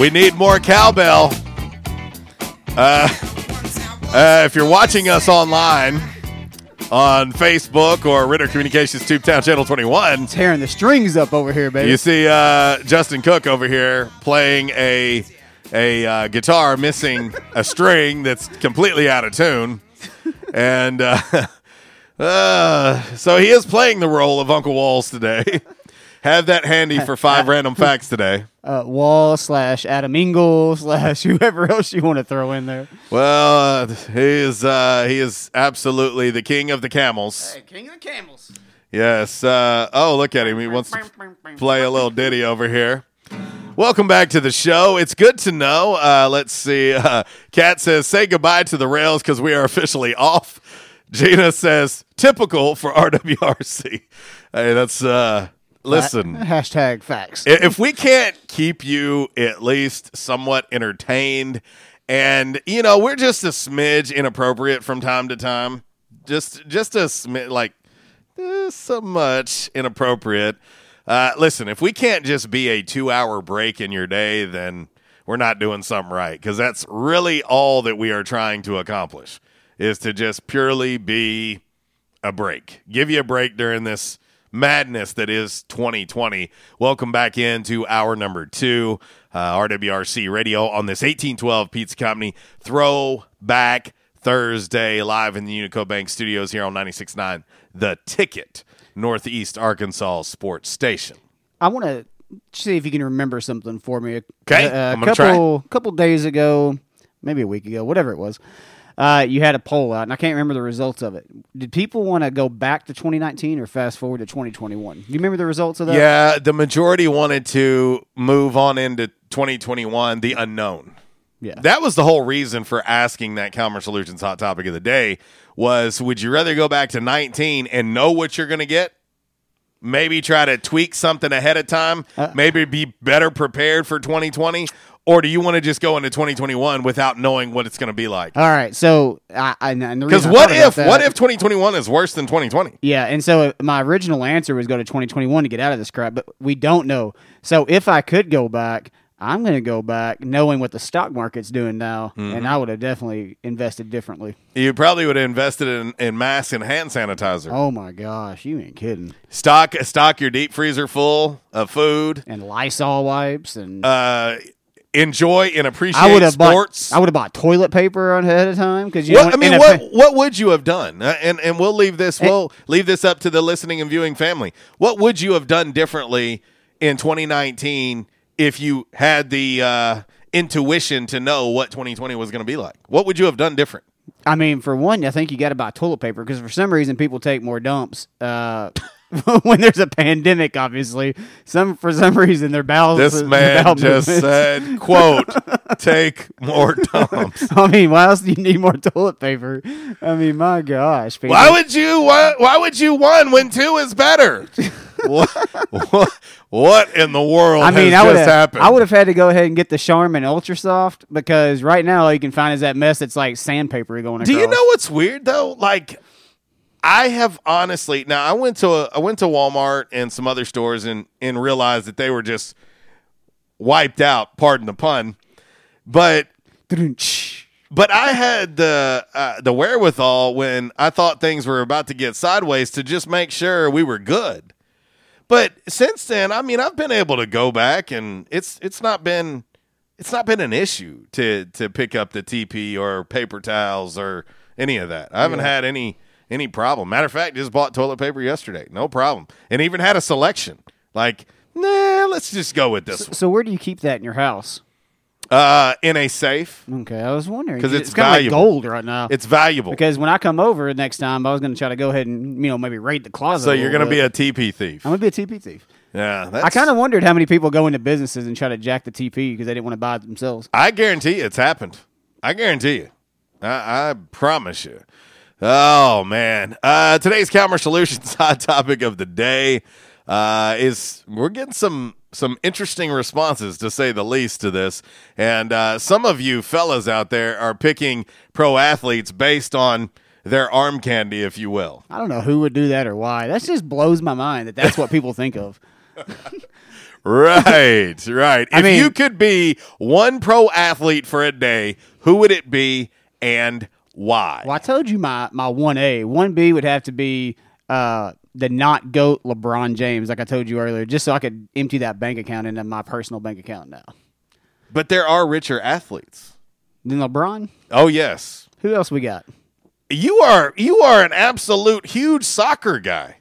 We need more cowbell. Uh, uh, if you're watching us online on Facebook or Ritter Communications Tubetown Channel 21, Tearing the strings up over here, baby. you see uh, Justin Cook over here playing a a uh, guitar missing a string that's completely out of tune, and uh, uh, so he is playing the role of Uncle Walls today. Have that handy for five random facts today. uh, Wall slash Adam Engel slash whoever else you want to throw in there. Well, uh, he is uh, he is absolutely the king of the camels. king of the camels. Yes. Uh, oh, look at him. He wants to play a little ditty over here. Welcome back to the show. It's good to know. Uh, let's see. Uh, Kat says, say goodbye to the rails because we are officially off. Gina says, typical for RWRC. Hey, that's, uh, listen. Hashtag facts. If we can't keep you at least somewhat entertained, and you know we're just a smidge inappropriate from time to time, just just a smidge like eh, so much inappropriate. Uh, listen, if we can't just be a two-hour break in your day, then we're not doing something right because that's really all that we are trying to accomplish is to just purely be a break. Give you a break during this madness that is 2020. Welcome back into hour number two, uh, RWRC Radio on this 1812 Pizza Company Throwback Thursday, live in the Unico Bank Studios here on 96.9 The Ticket, Northeast Arkansas Sports Station. I want to see if you can remember something for me. Okay, a, I'm gonna couple couple days ago, maybe a week ago, whatever it was. Uh, you had a poll out, and I can't remember the results of it. Did people want to go back to 2019 or fast forward to 2021? You remember the results of that? Yeah, the majority wanted to move on into 2021, the unknown. Yeah. That was the whole reason for asking that Calmer Solutions hot topic of the day was would you rather go back to 19 and know what you're going to get? Maybe try to tweak something ahead of time, Uh, maybe be better prepared for 2020, or do you want to just go into 2021 without knowing what it's going to be like? All right. So, I, Because what if that- what if 2021 is worse than 2020? Yeah, and so my original answer was go to 2021 to get out of this crap, but we don't know. So if I could go back, I'm going to go back knowing what the stock market's doing now, Mhm. and I would have definitely invested differently. You probably would have invested in, in masks and hand sanitizer. Oh my gosh, you ain't kidding. Stock stock your deep freezer full of food and Lysol wipes and uh, enjoy and appreciate I would have sports. bought I would have bought toilet paper on ahead of time because you What, know I mean, what pa- what would you have done? Uh, and and we'll leave this we'll leave this up to the listening and viewing family. What would you have done differently in 2019 if you had the uh, intuition to know what 2020 was going to be like? What would you have done different? I mean, for one, I think you got to buy toilet paper because for some reason people take more dumps uh, when there's a pandemic. Obviously, some for some reason their bowels. This man bowel just movements- said, "quote Take more dumps." I mean, why else do you need more toilet paper? I mean, my gosh. people. Why would you? Why, why would you one when two is better? what, what? What in the world I mean, has I would have. happened? I would have had to go ahead and get the Charmin Ultra Soft because right now all you can find is that mess that's like sandpaper going. Across. Do you know what's weird though? Like, I have honestly now. I went to a, I went to Walmart and some other stores and and realized that they were just wiped out. Pardon the pun, but but I had the uh, the wherewithal when I thought things were about to get sideways to just make sure we were good. But since then, I mean, I've been able to go back and it's it's not been it's not been an issue to to pick up the TP or paper towels or any of that. I haven't Yeah. had any any problem. Matter of fact, just bought toilet paper yesterday, no problem, and even had a selection. Like, nah, let's just go with this So where do you keep that in your house? Uh, in a safe. Okay, I was wondering 'Cause it's kind of like gold right now. It's valuable. because when I come over next time, I was going to try to go ahead and you know maybe raid the closet. So you're going to be a TP thief. I'm gonna be a TP thief. Yeah, that's, I kind of wondered how many people go into businesses and try to jack the TP because they didn't want to buy it themselves. I guarantee you it's happened. I guarantee you. I, I promise you. Oh man. Uh, today's Calmer Solutions hot topic of the day uh, is we're getting some some interesting responses to say the least to this, and uh, some of you fellas out there are picking pro athletes based on their arm candy, if you will. I don't know who would do that or why. That just blows my mind that that's what people think of. Right, right. I if mean- you could be one pro athlete for a day, who would it be and why? Well, I told you my my one A, one B would have to be uh, the not goat LeBron James, like I told you earlier, just so I could empty that bank account into my personal bank account now. But there are richer athletes. Then LeBron. Oh yes. Who else we got? You are you are an absolute huge soccer guy.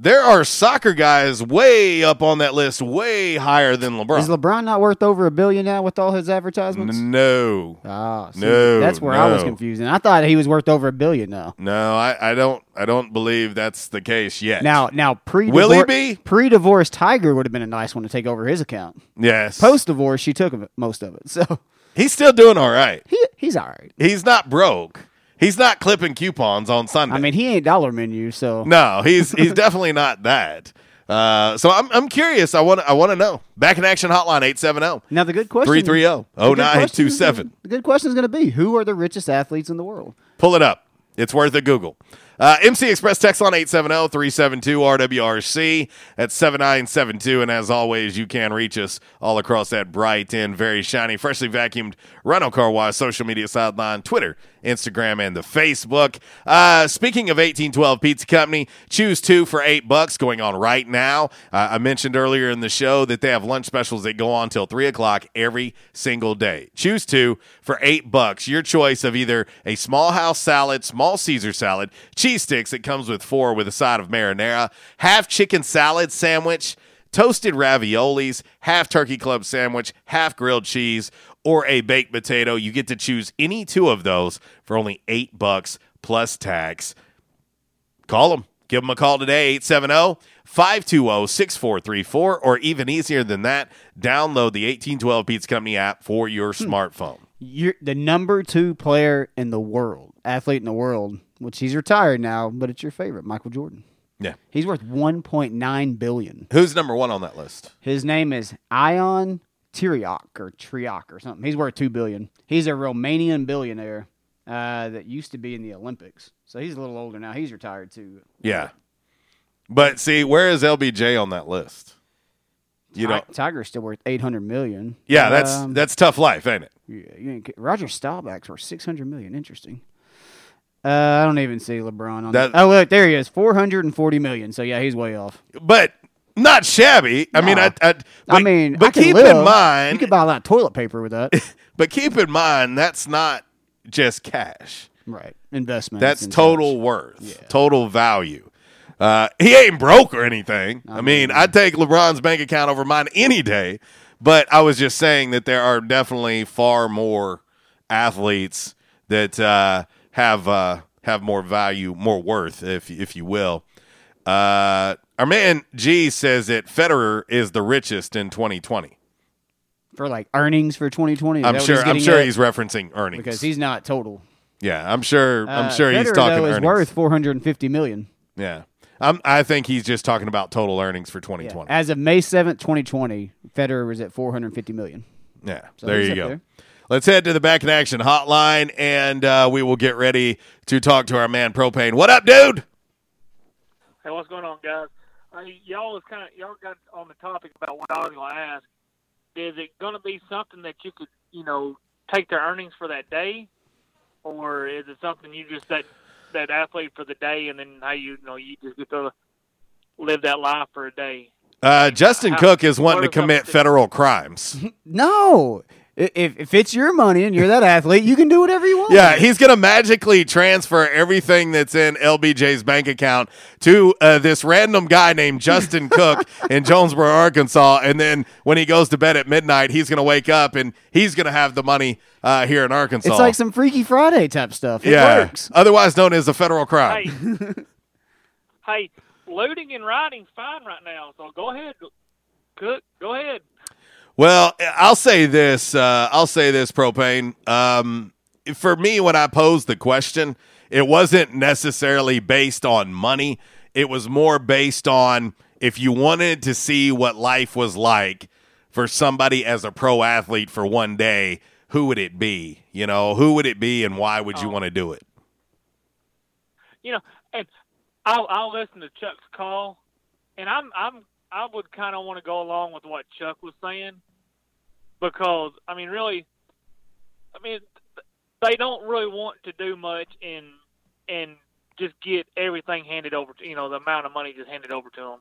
There are soccer guys way up on that list, way higher than LeBron. Is LeBron not worth over a billion now with all his advertisements? no. Ah, see, No, that's where I was no. confused. And I thought he was worth over a billion now. No, I, I don't I don't believe that's the case yet. Now, now pre Will he be? pre divorce Tiger would have been a nice one to take over his account. Yes. Post divorce, she took most of it. So He's still doing all right. he he's all right. He's not broke. He's not clipping coupons on Sunday. I mean, he ain't dollar menu, so no, he's he's definitely not that. Uh, so I'm I'm curious. I want I want to know. Back in action hotline 870 Now the good question 330 the good question is- 0927. The good question is going to be who are the richest athletes in the world? Pull it up. It's worth a Google. Uh, MC Express text on 870-372-RWRC at 7972. And as always, you can reach us all across that bright and very shiny, freshly vacuumed Rhino Car Wash social media sideline, Twitter, Instagram, and the Facebook. Uh, speaking of 1812 Pizza Company, choose two for eight bucks going on right now. Uh, I mentioned earlier in the show that they have lunch specials that go on till three o'clock every single day. Choose two for eight bucks. Your choice of either a small house salad, small Caesar salad, cheese sticks It comes with four with a side of marinara, half chicken salad sandwich, toasted raviolis, half turkey club sandwich, half grilled cheese, or a baked potato. You get to choose any two of those for only eight bucks plus tax. Call them. Give them a call today, 870 520 6434, or even easier than that, download the 1812 Pizza Company app for your hmm. smartphone. You're the number two player in the world, athlete in the world, which he's retired now, but it's your favorite, Michael Jordan. Yeah. He's worth 1.9 billion. Who's number one on that list? His name is Ion Tiriac or Triac or something. He's worth two billion. He's a Romanian billionaire uh, that used to be in the Olympics. So he's a little older now. He's retired too. Yeah. But see, where is LBJ on that list? You know, Ti- Tiger's still worth 800 million. yeah, that's Um, that's tough life, ain't it? Yeah, you ain't, Roger Staubach's worth 600 million. Interesting. Uh, I don't even see LeBron on That- that. Oh, look, there he is, 440 million. So yeah, he's way off. But not shabby. I mean, I, I, I mean, but I keep live. in mind, you could buy a lot of toilet paper with that. but keep in mind that's not just cash. right, investment. That's total worth, total value. Uh, he ain't broke or anything. I mean, I'd take LeBron's bank account over mine any day. But I was just saying that there are definitely far more athletes that uh, have uh, have more value, more worth, if if you will. Uh, our man G says that Federer is the richest in 2020. for like earnings for 2020. I'm sure. he's I'm sure at? he's referencing earnings because he's not total. Yeah, I'm sure. I'm Uh, sure he's Federer, talking though, is earnings. worth 450 million. Yeah, I'm, I think he's just talking about total earnings for 2020. As of May 7th, 2020, Federer was at 450 million. Yeah, So there you go. there. Let's head to the back in action hotline, and uh, we will get ready to talk to our man Propane. What up, dude? Hey, what's going on, guys? Hey, y'all was kind of y'all got on the topic about what I was going to ask. Is it going to be something that you could, you know, take their earnings for that day, or is it something you just that that athlete for the day, and then how you, you know you just get to live that life for a day? Uh, Justin How- Cook is wanting to commit federal crimes. No. I- If, if it's your money and you're that athlete, you can do whatever you want. Yeah, he's going to magically transfer everything that's in LBJ's bank account to uh, this random guy named Justin Cook in Jonesboro, Arkansas. And then when he goes to bed at midnight, he's going to wake up and he's going to have the money uh, here in Arkansas. It's like some Freaky Friday type stuff. It yeah, works. otherwise known as a federal crime. Hey, hey, looting and rioting's fine right now, so go ahead, Cook. Go ahead. Well, I'll say this. Uh, I'll say this, propane. Um, for me, when I posed the question, it wasn't necessarily based on money. It was more based on if you wanted to see what life was like for somebody as a pro athlete for one day, who would it be? You know, who would it be, and why would you want to do it? you know, and I'll I'll listen to Chuck's call, and I'm I'm I would kind of want to go along with what Chuck was saying because I mean, really, I mean, they don't really want to do much and and just get everything handed over to you know the amount of money just handed over to them.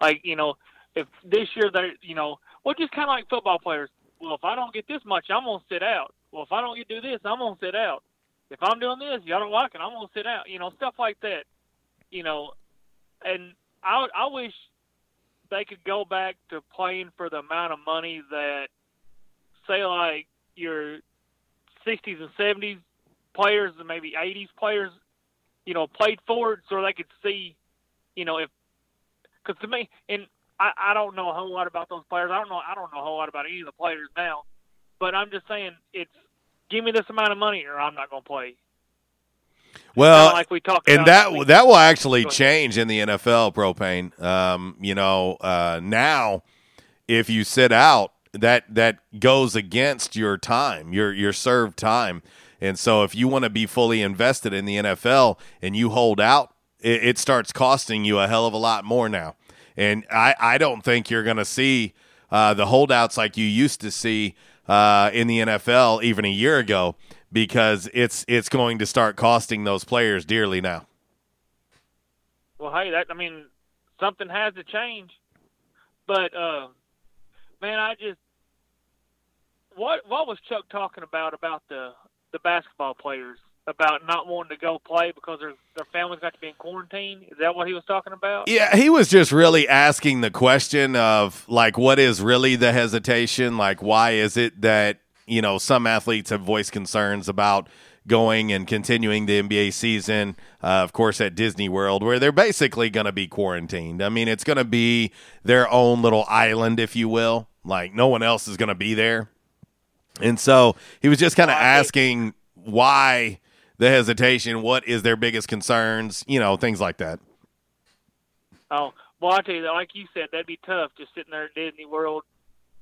Like you know, if this year they you know, well, just kind of like football players. Well, if I don't get this much, I'm gonna sit out. Well, if I don't get do this, I'm gonna sit out. If I'm doing this, y'all don't like it, I'm gonna sit out. You know, stuff like that. You know, and I I wish they could go back to playing for the amount of money that, say, like your 60s and 70s players and maybe 80s players, you know, played for it, so they could see, you know, if because to me, and I, I don't know a whole lot about those players. I don't know. I don't know a whole lot about any of the players now, but I'm just saying it's give me this amount of money or I'm not going to play. Well, like we talked and about that that will actually change in the NFL propane. Um, you know, uh, now if you sit out, that that goes against your time, your your served time. And so, if you want to be fully invested in the NFL and you hold out, it, it starts costing you a hell of a lot more now. And I, I don't think you're going to see uh, the holdouts like you used to see uh, in the NFL even a year ago because it's it's going to start costing those players dearly now. Well, hey, that I mean, something has to change. But uh, man, I just what what was Chuck talking about about the the basketball players about not wanting to go play because their their families got to be in quarantine? Is that what he was talking about? Yeah, he was just really asking the question of like what is really the hesitation? Like why is it that, you know, some athletes have voiced concerns about going and continuing the NBA season, uh, of course, at Disney World, where they're basically going to be quarantined. I mean, it's going to be their own little island, if you will. Like, no one else is going to be there. And so he was just kind of asking why the hesitation, what is their biggest concerns, you know, things like that. Oh, well, I tell you, like you said, that'd be tough just sitting there at Disney World.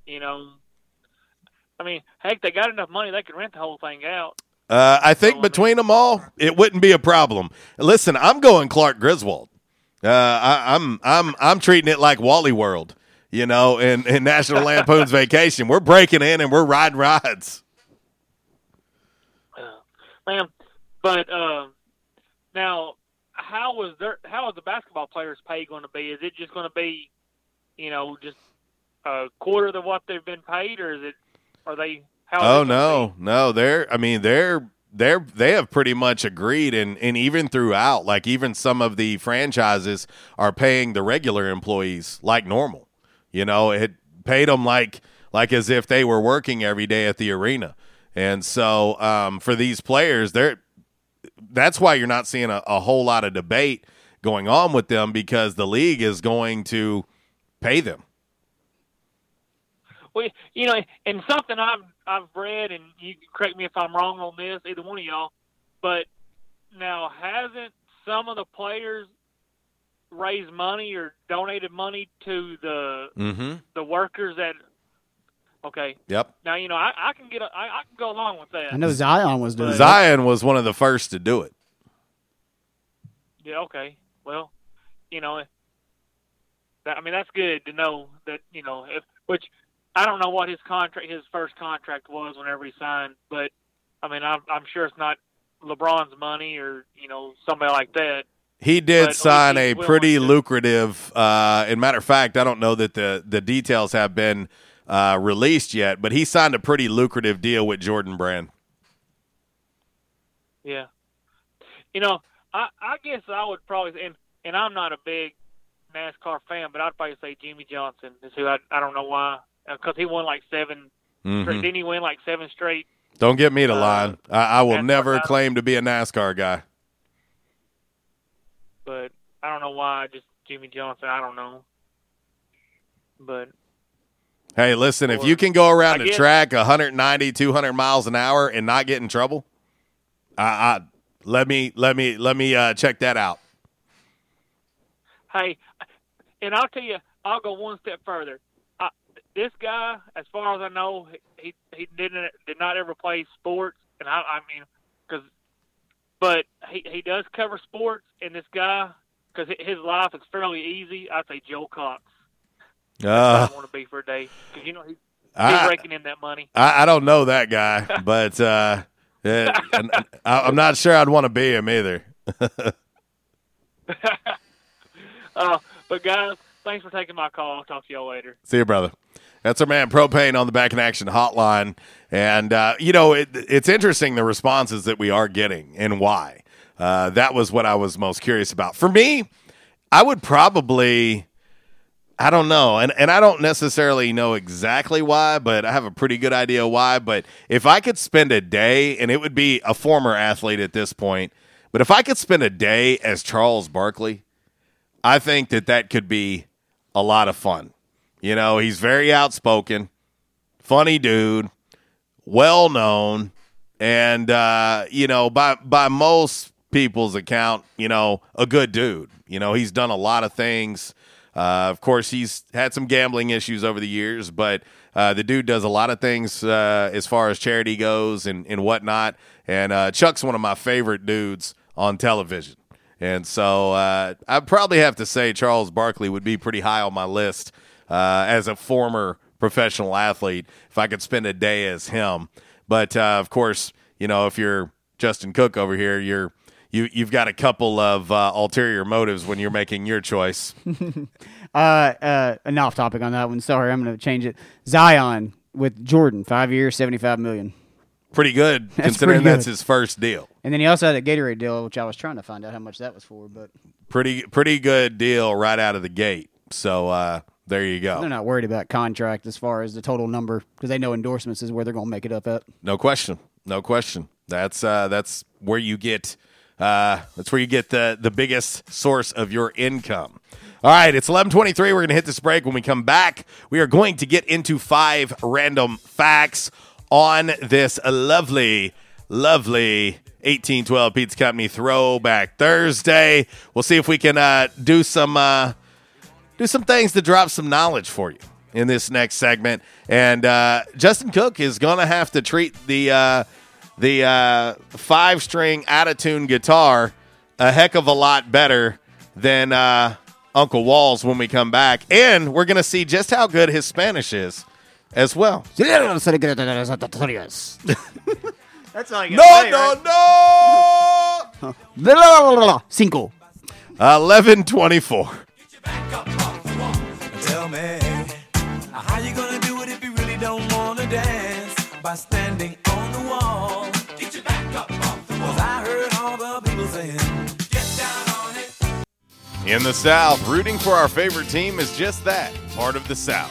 You know, I mean, heck, they got enough money; they could rent the whole thing out. Uh, I think between them all, it wouldn't be a problem. Listen, I'm going Clark Griswold. Uh, I, I'm I'm I'm treating it like Wally World, you know, in, in National Lampoon's Vacation. We're breaking in and we're riding rides. ma'am. But uh, now, how was their how is the basketball players' pay going to be? Is it just going to be, you know, just a quarter of what they've been paid, or is it? Are they? How Oh no, no, they're. I mean, they're they're they have pretty much agreed, and and even throughout, like even some of the franchises are paying the regular employees like normal. You know, it paid them like like as if they were working every day at the arena, and so um, for these players, they're that's why you're not seeing a, a whole lot of debate going on with them because the league is going to pay them. Well, you know, and something I've I've read, and you can correct me if I'm wrong on this, either one of y'all. But now, hasn't some of the players raised money or donated money to the Mm-hmm. the workers that? Okay. Yep. Now you know I, I can get a, I, I can go along with that. I know Zion was doing it. Zion was one of the first to do it. Yeah. Okay. Well, you know, that, I mean that's good to know that you know if which I don't know what his contract his first contract was whenever he signed, but I mean I'm I'm sure it's not LeBron's money or you know somebody like that. He did sign a pretty lucrative. Uh, and matter of fact, I don't know that the the details have been uh, released yet, but he signed a pretty lucrative deal with Jordan Brand. Yeah. You know, I I guess I would probably and and I'm not a big NASCAR fan, but I'd probably say Jimmie Johnson is who I I don't know why because he won like 7 Mhm. straight. Didn't he win like seven straight? Don't get me to line. I, I will NASCAR never claim to be a NASCAR guy. But I don't know why. Just Jimmie Johnson. I don't know. But Hey, listen, if you can go around I the guess- track 190, 200 miles an hour and not get in trouble, I, I let me let me let me uh, check that out. hey, and I'll tell you, I'll go one step further. This guy, as far as I know, he he didn't did not ever play sports, and I I mean, because but he he does cover sports, and this guy because his life is fairly easy. I'd say Joe Cox. Uh, I want to be for a day because you know he's, I- he's raking in that money. I, I don't know that guy, but uh, and I, I'm not sure I'd want to be him either. Uh, but guys, thanks for taking my call. I'll talk to y'all later. See you, brother. That's our man Propane on the Back in Action hotline. And, uh, you know, it, it's interesting the responses that we are getting and why. Uh, that was what I was most curious about. For me, I would probably, I don't know. And, and I don't necessarily know exactly why, but I have a pretty good idea why. But if I could spend a day, and it would be a former athlete at this point, but if I could spend a day as Charles Barkley, I think that that could be a lot of fun. You know, he's very outspoken, funny dude, well known, and uh, you know, by by most people's account, you know, a good dude. You know, he's done a lot of things. Uh, of course, he's had some gambling issues over the years, but uh, the dude does a lot of things uh, as far as charity goes and, and whatnot. And uh, Chuck's one of my favorite dudes on television. And so uh, I'd probably have to say Charles Barkley would be pretty high on my list uh, as a former professional athlete if I could spend a day as him. But uh, of course, you know, if you're Justin Cook over here, you're you you've got a couple of uh, ulterior motives when you're making your choice. uh, uh, an off topic on that one. Sorry, I'm going to change it. Zion with Jordan, five years, seventy-five million. Pretty good That's considering pretty that's his first deal. And then he also had a Gatorade deal, which I was trying to find out how much that was for, but Pretty pretty good deal right out of the gate. So uh, there you go. they're not worried about contract as far as the total number because they know endorsements is where they're going to make it up at. No question. No question. That's uh, that's where you get uh, that's where you get the the biggest source of your income. All right, it's eleven twenty three. We're going to hit this break. When we come back, we are going to get into five random facts on this lovely, lovely. 1812 Pizza Company Throwback Thursday. We'll see if we can uh, do some uh, do some things to drop some knowledge for you in this next segment. And uh, Justin Cook is going to have to treat the uh, the uh, five string out guitar a heck of a lot better than uh, Uncle Walls when we come back. And we're going to see just how good his Spanish is as well. That's all you No, no, no. Cinco. 1124. Tell me, how you gonna do it if you really don't wanna dance? By standing on the wall. Get your back up off the wall. 'Cause I heard all the people saying, get down on it. In the South, rooting for our favorite team is just that part of the South.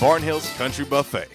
Barnhills Country Buffet.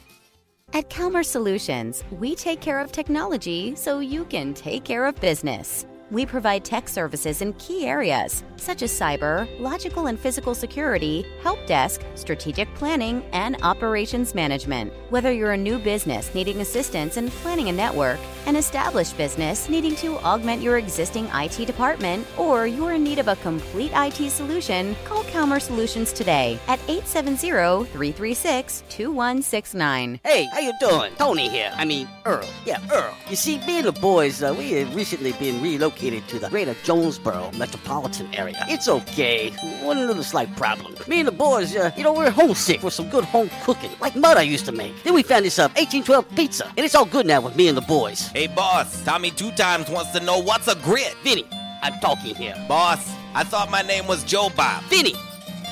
At Calmer Solutions, we take care of technology so you can take care of business. We provide tech services in key areas such as cyber, logical and physical security, help desk, strategic planning, and operations management. Whether you're a new business needing assistance in planning a network, an established business needing to augment your existing IT department, or you're in need of a complete IT solution, call Calmer Solutions today at 870-336-2169. Hey, how you doing? Tony here. I mean, Earl. Yeah, Earl. You see, me and the boys, uh, we have recently been relocated to the greater Jonesboro metropolitan area. It's okay. One little slight problem. Me and the boys, uh, you know, we're homesick for some good home cooking, like Mother used to make. Then we found this uh, 1812 pizza, and it's all good now with me and the boys. Hey, boss, Tommy Two Times wants to know what's a grit. Vinny, I'm talking here. Boss, I thought my name was Joe Bob. Vinny,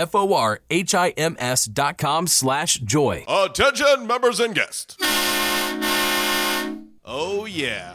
F-O-R-H-I-M-S dot com slash joy. Attention, members and guests. Oh, yeah.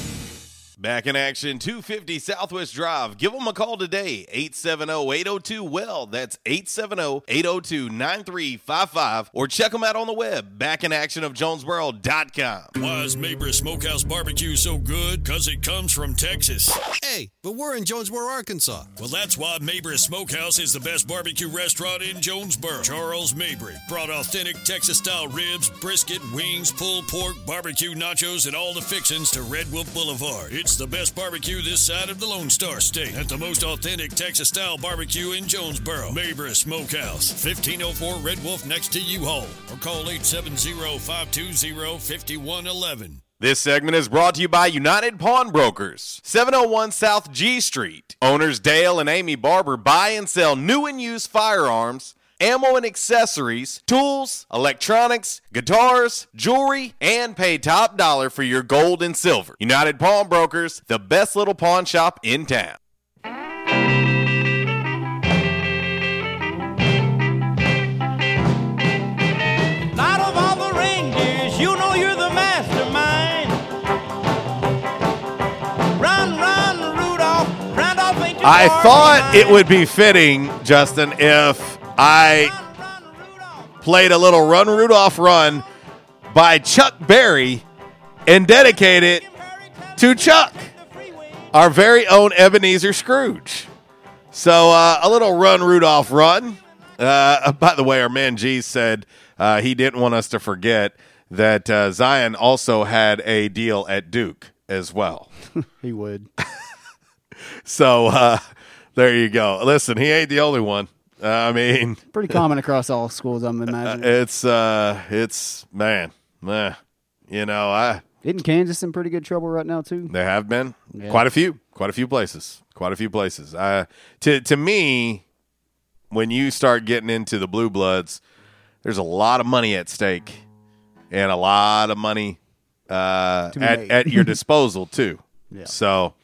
Back in action, 250 Southwest Drive. Give them a call today, 870-802-WELL. That's 870-802-9355. Or check them out on the web, backinactionofjonesboro.com. Why is Mabry Smokehouse Barbecue so good? Because it comes from Texas. Hey, but we're in Jonesboro, Arkansas. Well, that's why Mabry Smokehouse is the best barbecue restaurant in Jonesboro. Charles Mabry brought authentic Texas-style ribs, brisket, wings, pulled pork, barbecue nachos, and all the fixings to Red Wolf Boulevard. It's the best barbecue this side of the Lone Star State at the most authentic Texas-style barbecue in Jonesboro. Mabry Smokehouse, 1504 Red Wolf next to U-Haul. Or call 870-520-5111. This segment is brought to you by United Pawnbrokers, 701 South G Street. Owners Dale and Amy Barber buy and sell new and used firearms, ammo and accessories, tools, electronics, guitars, jewelry, and pay top dollar for your gold and silver. United Pawnbrokers, the best little pawn shop in town. I thought it would be fitting, Justin, if I played a little Run Rudolph Run by Chuck Berry and dedicate it to Chuck, our very own Ebenezer Scrooge. So uh, a little Run Rudolph Run. Uh, by the way, our man G said uh, he didn't want us to forget that uh, Zion also had a deal at Duke as well. he would. So uh, there you go. Listen, he ain't the only one. Uh, I mean, Pretty common across all schools, I'm imagining. it's uh, it's man, meh. you know, I Isn't Kansas in pretty good trouble right now too? There have been Yeah. quite a few, quite a few places, quite a few places. Uh, to to me, when you start getting into the blue bloods, there's a lot of money at stake, and a lot of money uh, at at your disposal too. Yeah. So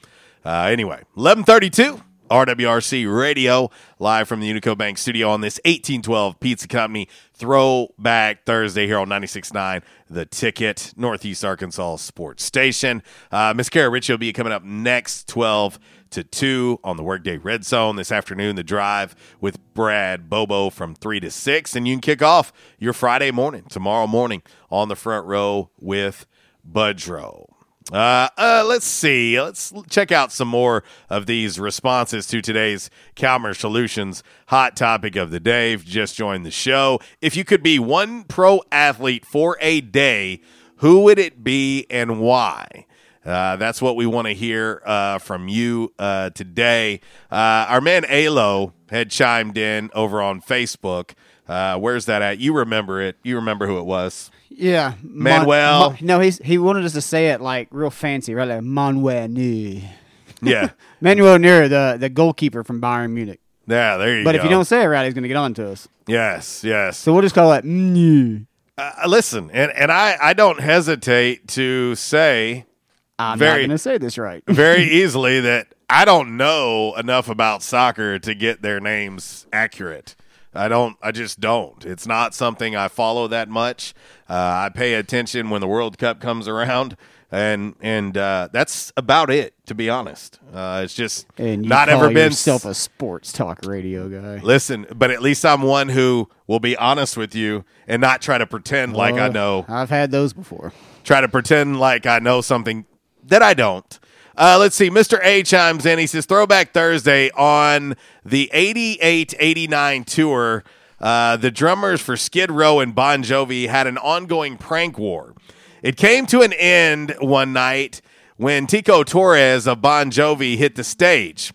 uh, anyway, eleven thirty two. RWRC Radio, live from the Unico Bank studio on this 1812 Pizza Company Throwback Thursday here on 96.9 The Ticket, Northeast Arkansas Sports Station. Uh, Miss Kara Ritchie will be coming up next 12 to 2 on the Workday Red Zone this afternoon. The drive with Brad Bobo from 3 to 6. And you can kick off your Friday morning, tomorrow morning, on the front row with Budrow. Uh, uh, let's see. Let's check out some more of these responses to today's Calmer Solutions hot topic of the day. If you just joined the show, if you could be one pro athlete for a day, who would it be and why? Uh, that's what we want to hear uh, from you uh, today. Uh, our man Alo had chimed in over on Facebook. Uh, where's that at? You remember it. You remember who it was. Yeah, Manuel. Mon- no, he's he wanted us to say it like real fancy, right? Like Manuel Neuer. Yeah. Manuel Neuer, the the goalkeeper from Bayern Munich. Yeah, there you but go. But if you don't say it right, he's going to get on to us. Yes, yes. So we'll just call it Neuer. Uh, listen, and, and I, I don't hesitate to say I'm very, not going to say this right. very easily that I don't know enough about soccer to get their names accurate. I don't. I just don't. It's not something I follow that much. Uh, I pay attention when the World Cup comes around, and and uh, that's about it. To be honest, uh, it's just and not ever been yourself a sports talk radio guy. Listen, but at least I'm one who will be honest with you and not try to pretend like I know. I've had those before. Try to pretend like I know something that I don't. Uh, let's see. Mr. A chimes in. He says Throwback Thursday on the 88 89 tour. Uh, the drummers for Skid Row and Bon Jovi had an ongoing prank war. It came to an end one night when Tico Torres of Bon Jovi hit the stage.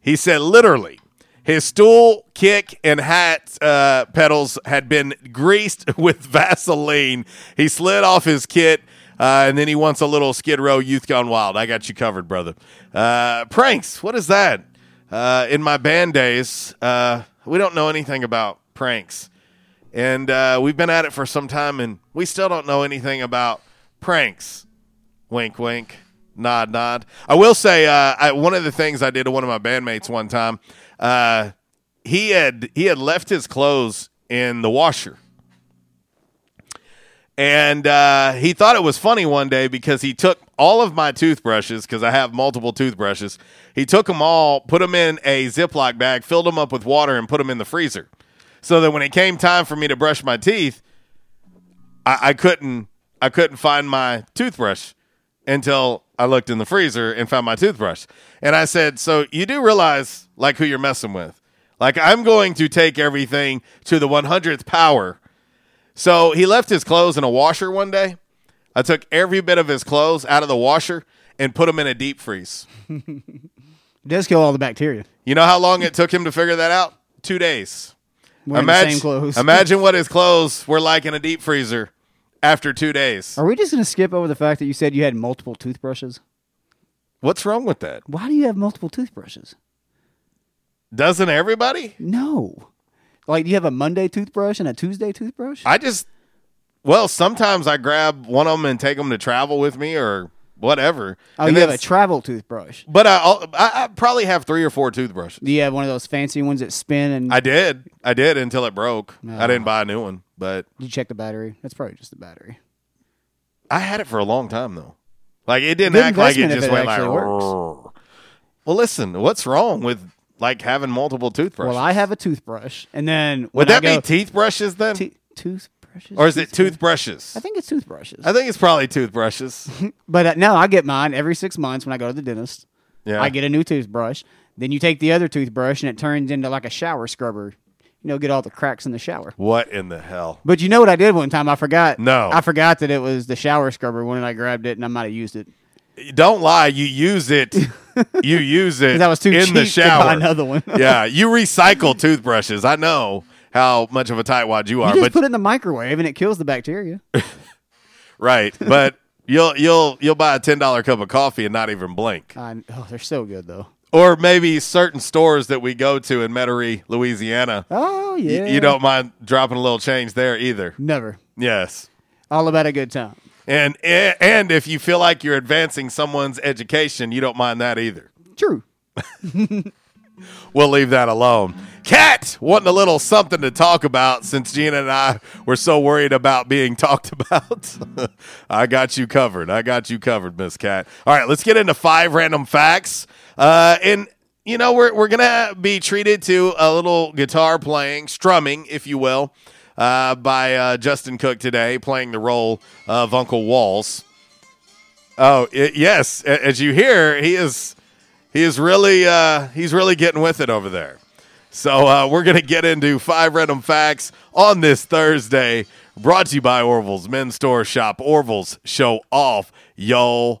He said, literally, his stool, kick, and hat uh, pedals had been greased with Vaseline. He slid off his kit, uh, and then he wants a little Skid Row Youth Gone Wild. I got you covered, brother. Uh, pranks, what is that? Uh, in my band days, uh, we don't know anything about pranks. And uh, we've been at it for some time, and we still don't know anything about pranks. Wink, wink. Nod, nod. I will say, uh, I, one of the things I did to one of my bandmates one time, he had he had left his clothes in the washer, and uh, he thought it was funny one day because he took all of my toothbrushes because I have multiple toothbrushes. He took them all, put them in a Ziploc bag, filled them up with water, and put them in the freezer, so that when it came time for me to brush my teeth, I, I couldn't I couldn't find my toothbrush until I looked in the freezer and found my toothbrush. And I said, "So you do realize like who you're messing with? Like I'm going to take everything to the 100th power." So he left his clothes in a washer one day. I took every bit of his clothes out of the washer and put them in a deep freeze. It does kill all the bacteria. You know how long it took him to figure that out? Two days. Wearing the same clothes. imagine what his clothes were like in a deep freezer after two days. Are we just going to skip over the fact that you said you had multiple toothbrushes? What's wrong with that? Why do you have multiple toothbrushes? Doesn't everybody? No. Like, do you have a Monday toothbrush and a Tuesday toothbrush? I just, well, sometimes I grab one of them and take them to travel with me or whatever. Oh, And you have a travel toothbrush. But I, I, I probably have three or four toothbrushes. Do you have one of those fancy ones that spin and I did. I did until it broke. No. I didn't oh. buy a new one, but Did you check the battery? That's probably just the battery. I had it for a long time though. Like it didn't act like it just it went like. "Rrrr." Well, listen, what's wrong with like having multiple toothbrushes? Well, I have a toothbrush, and then Would that be go- teeth brushes then? toothbrushes, or is it toothbrushes? I think it's toothbrushes. I think it's probably toothbrushes. But uh, no, I get mine every six months when I go to the dentist. Yeah. I get a new toothbrush. Then you take the other toothbrush and it turns into like a shower scrubber. You know, get all the cracks in the shower. what in the hell? But you know what I did one time? I forgot. No. I forgot that it was the shower scrubber when I grabbed it and I might have used it. Don't lie. You use it. You use it. I was too in the cheap to buy shower. another one. yeah, you recycle toothbrushes. I know how much of a tightwad you You are, just but put it in the microwave and it kills the bacteria. right. But you'll you'll you'll buy a ten dollar cup of coffee and not even blink. I, oh, they're so good though. Or maybe certain stores that we go to in Metairie, Louisiana. Oh y- yeah. you don't mind dropping a little change there either. Never. Yes. All about a good time. And and if you feel like you're advancing someone's education, you don't mind that either. True. We'll leave that alone. Cat wanting a little something to talk about since Gina and I were so worried about being talked about. I got you covered. I got you covered, Miss Cat. All right, let's get into five random facts. Uh, and you know we're we're gonna be treated to a little guitar playing, strumming, if you will, uh, by uh, Justin Cook today, playing the role of Uncle Walls. Oh it, yes, as you hear, he is he is really uh, he's really getting with it over there. So uh, we're gonna get into five random facts on this Thursday, brought to you by Orville's Men's Store Shop. Orville's show off yo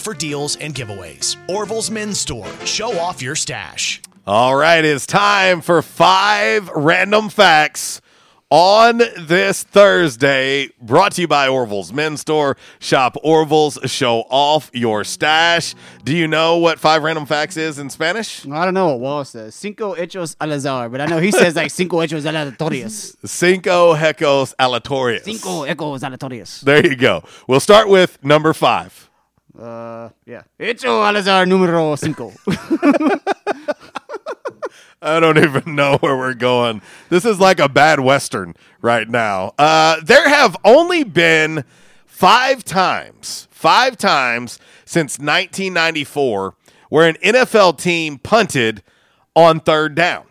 for deals and giveaways. Orville's Men's Store. Show off your stash. All right, it's time for five random facts on this Thursday, brought to you by Orville's Men's Store. Shop Orville's, show off your stash. Do you know what five random facts is in Spanish? I don't know what Wall says. Cinco hechos al azar, but I know he says like cinco hechos aleatorios. Cinco hecos aleatorios. Cinco hechos aleatorios. There you go. We'll start with number five. Uh, yeah. Hecho al azar número cinco. I don't even know where we're going. This is like a bad Western right now. Uh, there have only been five times, five times since 1994 where an NFL team punted on third down.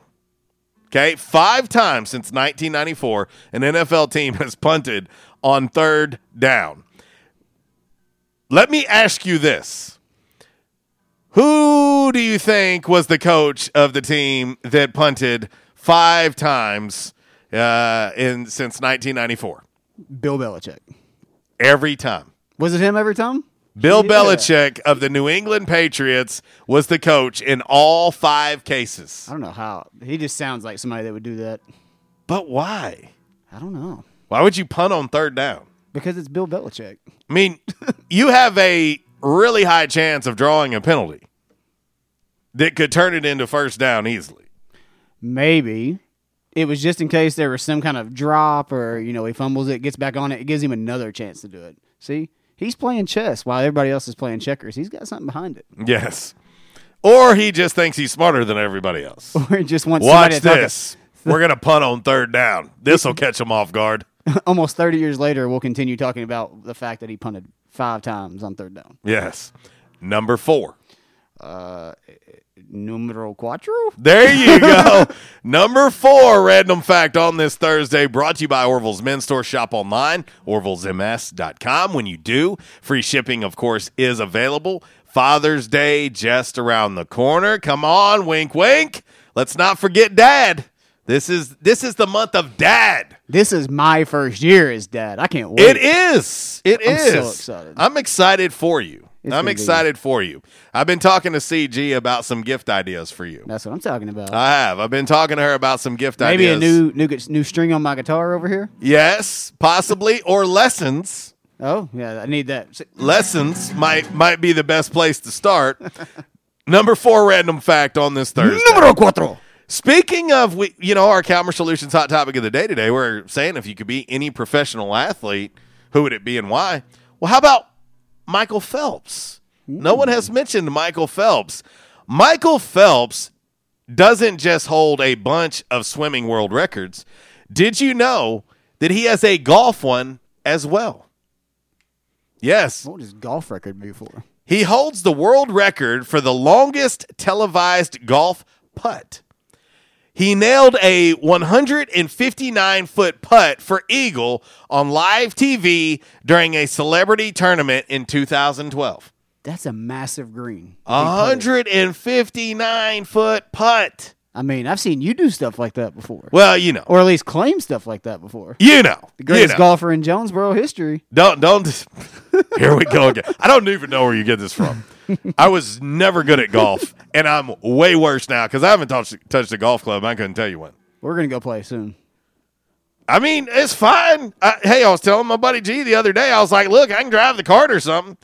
Okay, five times since 1994, an NFL team has punted on third down. Let me ask you this. Who do you think was the coach of the team that punted five times uh, in since 1994? Bill Belichick. Every time. Was it him every time? Bill Yeah. Belichick of the New England Patriots was the coach in all five cases. I don't know how. He just sounds like somebody that would do that. But why? I don't know. Why would you punt on third down? Because it's Bill Belichick. I mean, you have a really high chance of drawing a penalty that could turn it into first down easily. Maybe it was just in case there was some kind of drop or, you know, he fumbles it, gets back on it. It gives him another chance to do it. See? He's playing chess while everybody else is playing checkers. He's got something behind it. Yes. Or he just thinks he's smarter than everybody else. Or he just wants Watch somebody to talk- this. We're going to punt on third down. This will catch him off guard. Almost 30 years later, we'll continue talking about the fact that he punted five times on third down. Yes. Number four. Uh, numero cuatro? There you go. Number four random fact on this Thursday brought to you by Orville's Men's Store. Shop online, orvillesms.com. When you do, free shipping, of course, is available. Father's Day just around the corner. Come on, wink, wink. Let's not forget Dad. This is this is the month of Dad. This is my first year as dad. I can't wait. It is. It I'm is. so excited. I'm excited for you. It's I'm gonna be- excited for you. I've been talking to CG about some gift ideas for you. That's what I'm talking about. I have. I've been talking to her about some gift Maybe ideas. Maybe a new new new string on my guitar over here. Yes, possibly or lessons. Oh yeah, I need that. Lessons might might be the best place to start. Number four random fact on this Thursday. Numero cuatro. Speaking of, we, you know, our Calmer Solutions hot topic of the day today, we're saying if you could be any professional athlete, who would it be and why? Well, how about Michael Phelps? No one has mentioned Michael Phelps. Michael Phelps doesn't just hold a bunch of swimming world records. Did you know that he has a golf one as well? Yes. What would his golf record be for? He holds the world record for the longest televised golf putt. He nailed a 159 foot putt for Eagle on live TV during a celebrity tournament in 2012. That's a massive green. 159 foot putt. I mean, I've seen you do stuff like that before. Well, you know. Or at least claim stuff like that before. You know. The greatest you know. golfer in Jonesboro history. Don't don't. Here we go again. I don't even know where you get this from. I was never good at golf, and I'm way worse now because I haven't touched touched a golf club. I couldn't tell you when. We're going to go play soon. I mean, it's fine. I, hey, I was telling my buddy G the other day. I was like, "Look, I can drive the cart or something."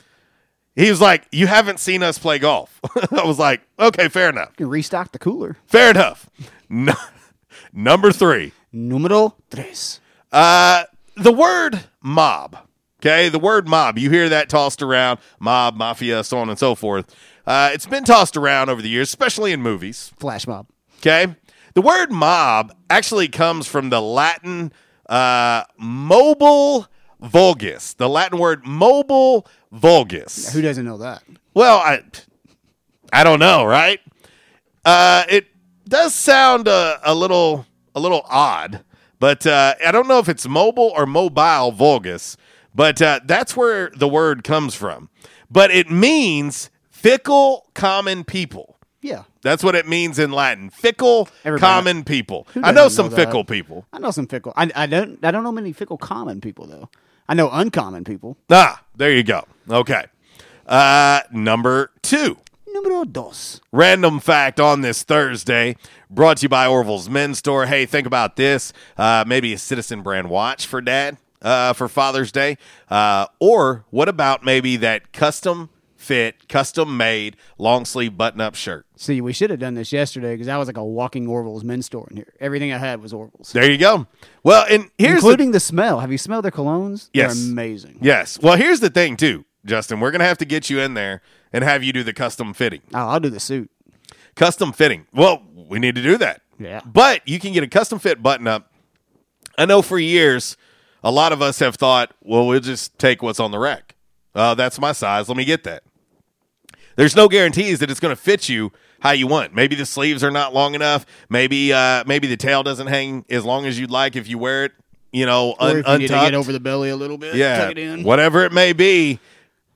He was like, "You haven't seen us play golf." I was like, "Okay, fair enough. You can restock the cooler. Fair enough." No, number three. Numero tres. Uh, the word mob. Okay, the word mob. You hear that tossed around, mob, mafia, so on and so forth. Uh, it's been tossed around over the years, especially in movies. Flash mob. Okay, the word mob actually comes from the Latin uh, mobile vulgus. The Latin word mobile vulgus. Who doesn't know that? Well, I, I don't know, right? Uh, it does sound uh, a little a little odd, but uh, I don't know if it's mobile or mobile vulgus. But uh, that's where the word comes from. But it means fickle, common people. Yeah. That's what it means in Latin. Fickle, Everybody- common people. I know some that? fickle people. I know some fickle. I, I don't. I don't know many fickle common people though. I know uncommon people. Ah, there you go. Okay. Uh, number two. Numero dos. Random fact on this Thursday, brought to you by Orville's Men's Store. Hey, think about this. Uh, maybe a Citizen brand watch for dad uh, for Father's Day. Uh, or what about maybe that custom fit, custom made long sleeve button up shirt? See, we should have done this yesterday because I was like a walking Orville's men's store in here. Everything I had was Orville's, There you go. Well, and here's the- including the, smell. Have you smelled their colognes? Yes. They're amazing. Yes. Well, here's the thing, too, Justin. We're going to have to get you in there and have you do the custom fitting. Oh, I'll do the suit. Custom fitting. Well, we need to do that. Yeah. But you can get a custom fit button up. I know for years, a lot of us have thought, well, we'll just take what's on the rack. Uh, that's my size. Let me get that. There's no guarantees that it's going to fit you how you want. Maybe the sleeves are not long enough. Maybe uh, maybe the tail doesn't hang as long as you'd like if you wear it. You know, un- you untucked. get over the belly a little bit, yeah, tuck it in. whatever it may be,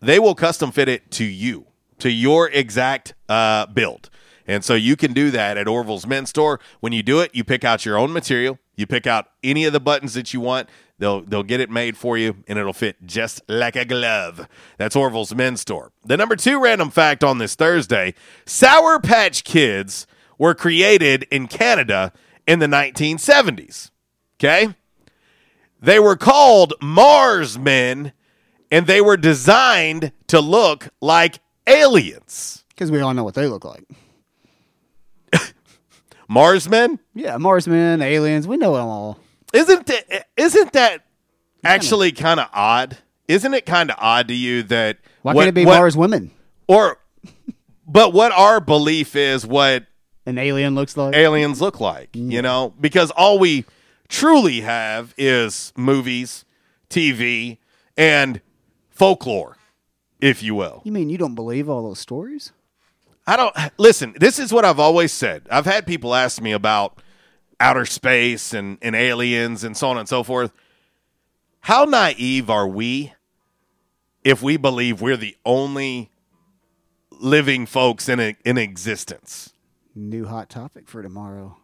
they will custom fit it to you, to your exact uh, build. And so you can do that at Orville's Men's Store. When you do it, you pick out your own material. You pick out any of the buttons that you want. They'll they'll get it made for you, and it'll fit just like a glove. That's Orville's Men's Store. The number two random fact on this Thursday: Sour Patch Kids were created in Canada in the 1970s. Okay, they were called Mars Men, and they were designed to look like aliens. Because we all know what they look like. Mars Men? Yeah, Marsmen, aliens. We know them all. Isn't it, isn't that actually kind of odd? Isn't it kind of odd to you that Why what- can't it be what- Mars women? or but what our belief is what An alien looks like. aliens look like, you mm. know? Because all we truly have is movies, TV, and folklore, if you will. You mean you don't believe all those stories? I don't listen. This is what I've always said. I've had people ask me about outer space and, and aliens and so on and so forth. How naive are we if we believe we're the only living folks in a, in existence? New hot topic for tomorrow.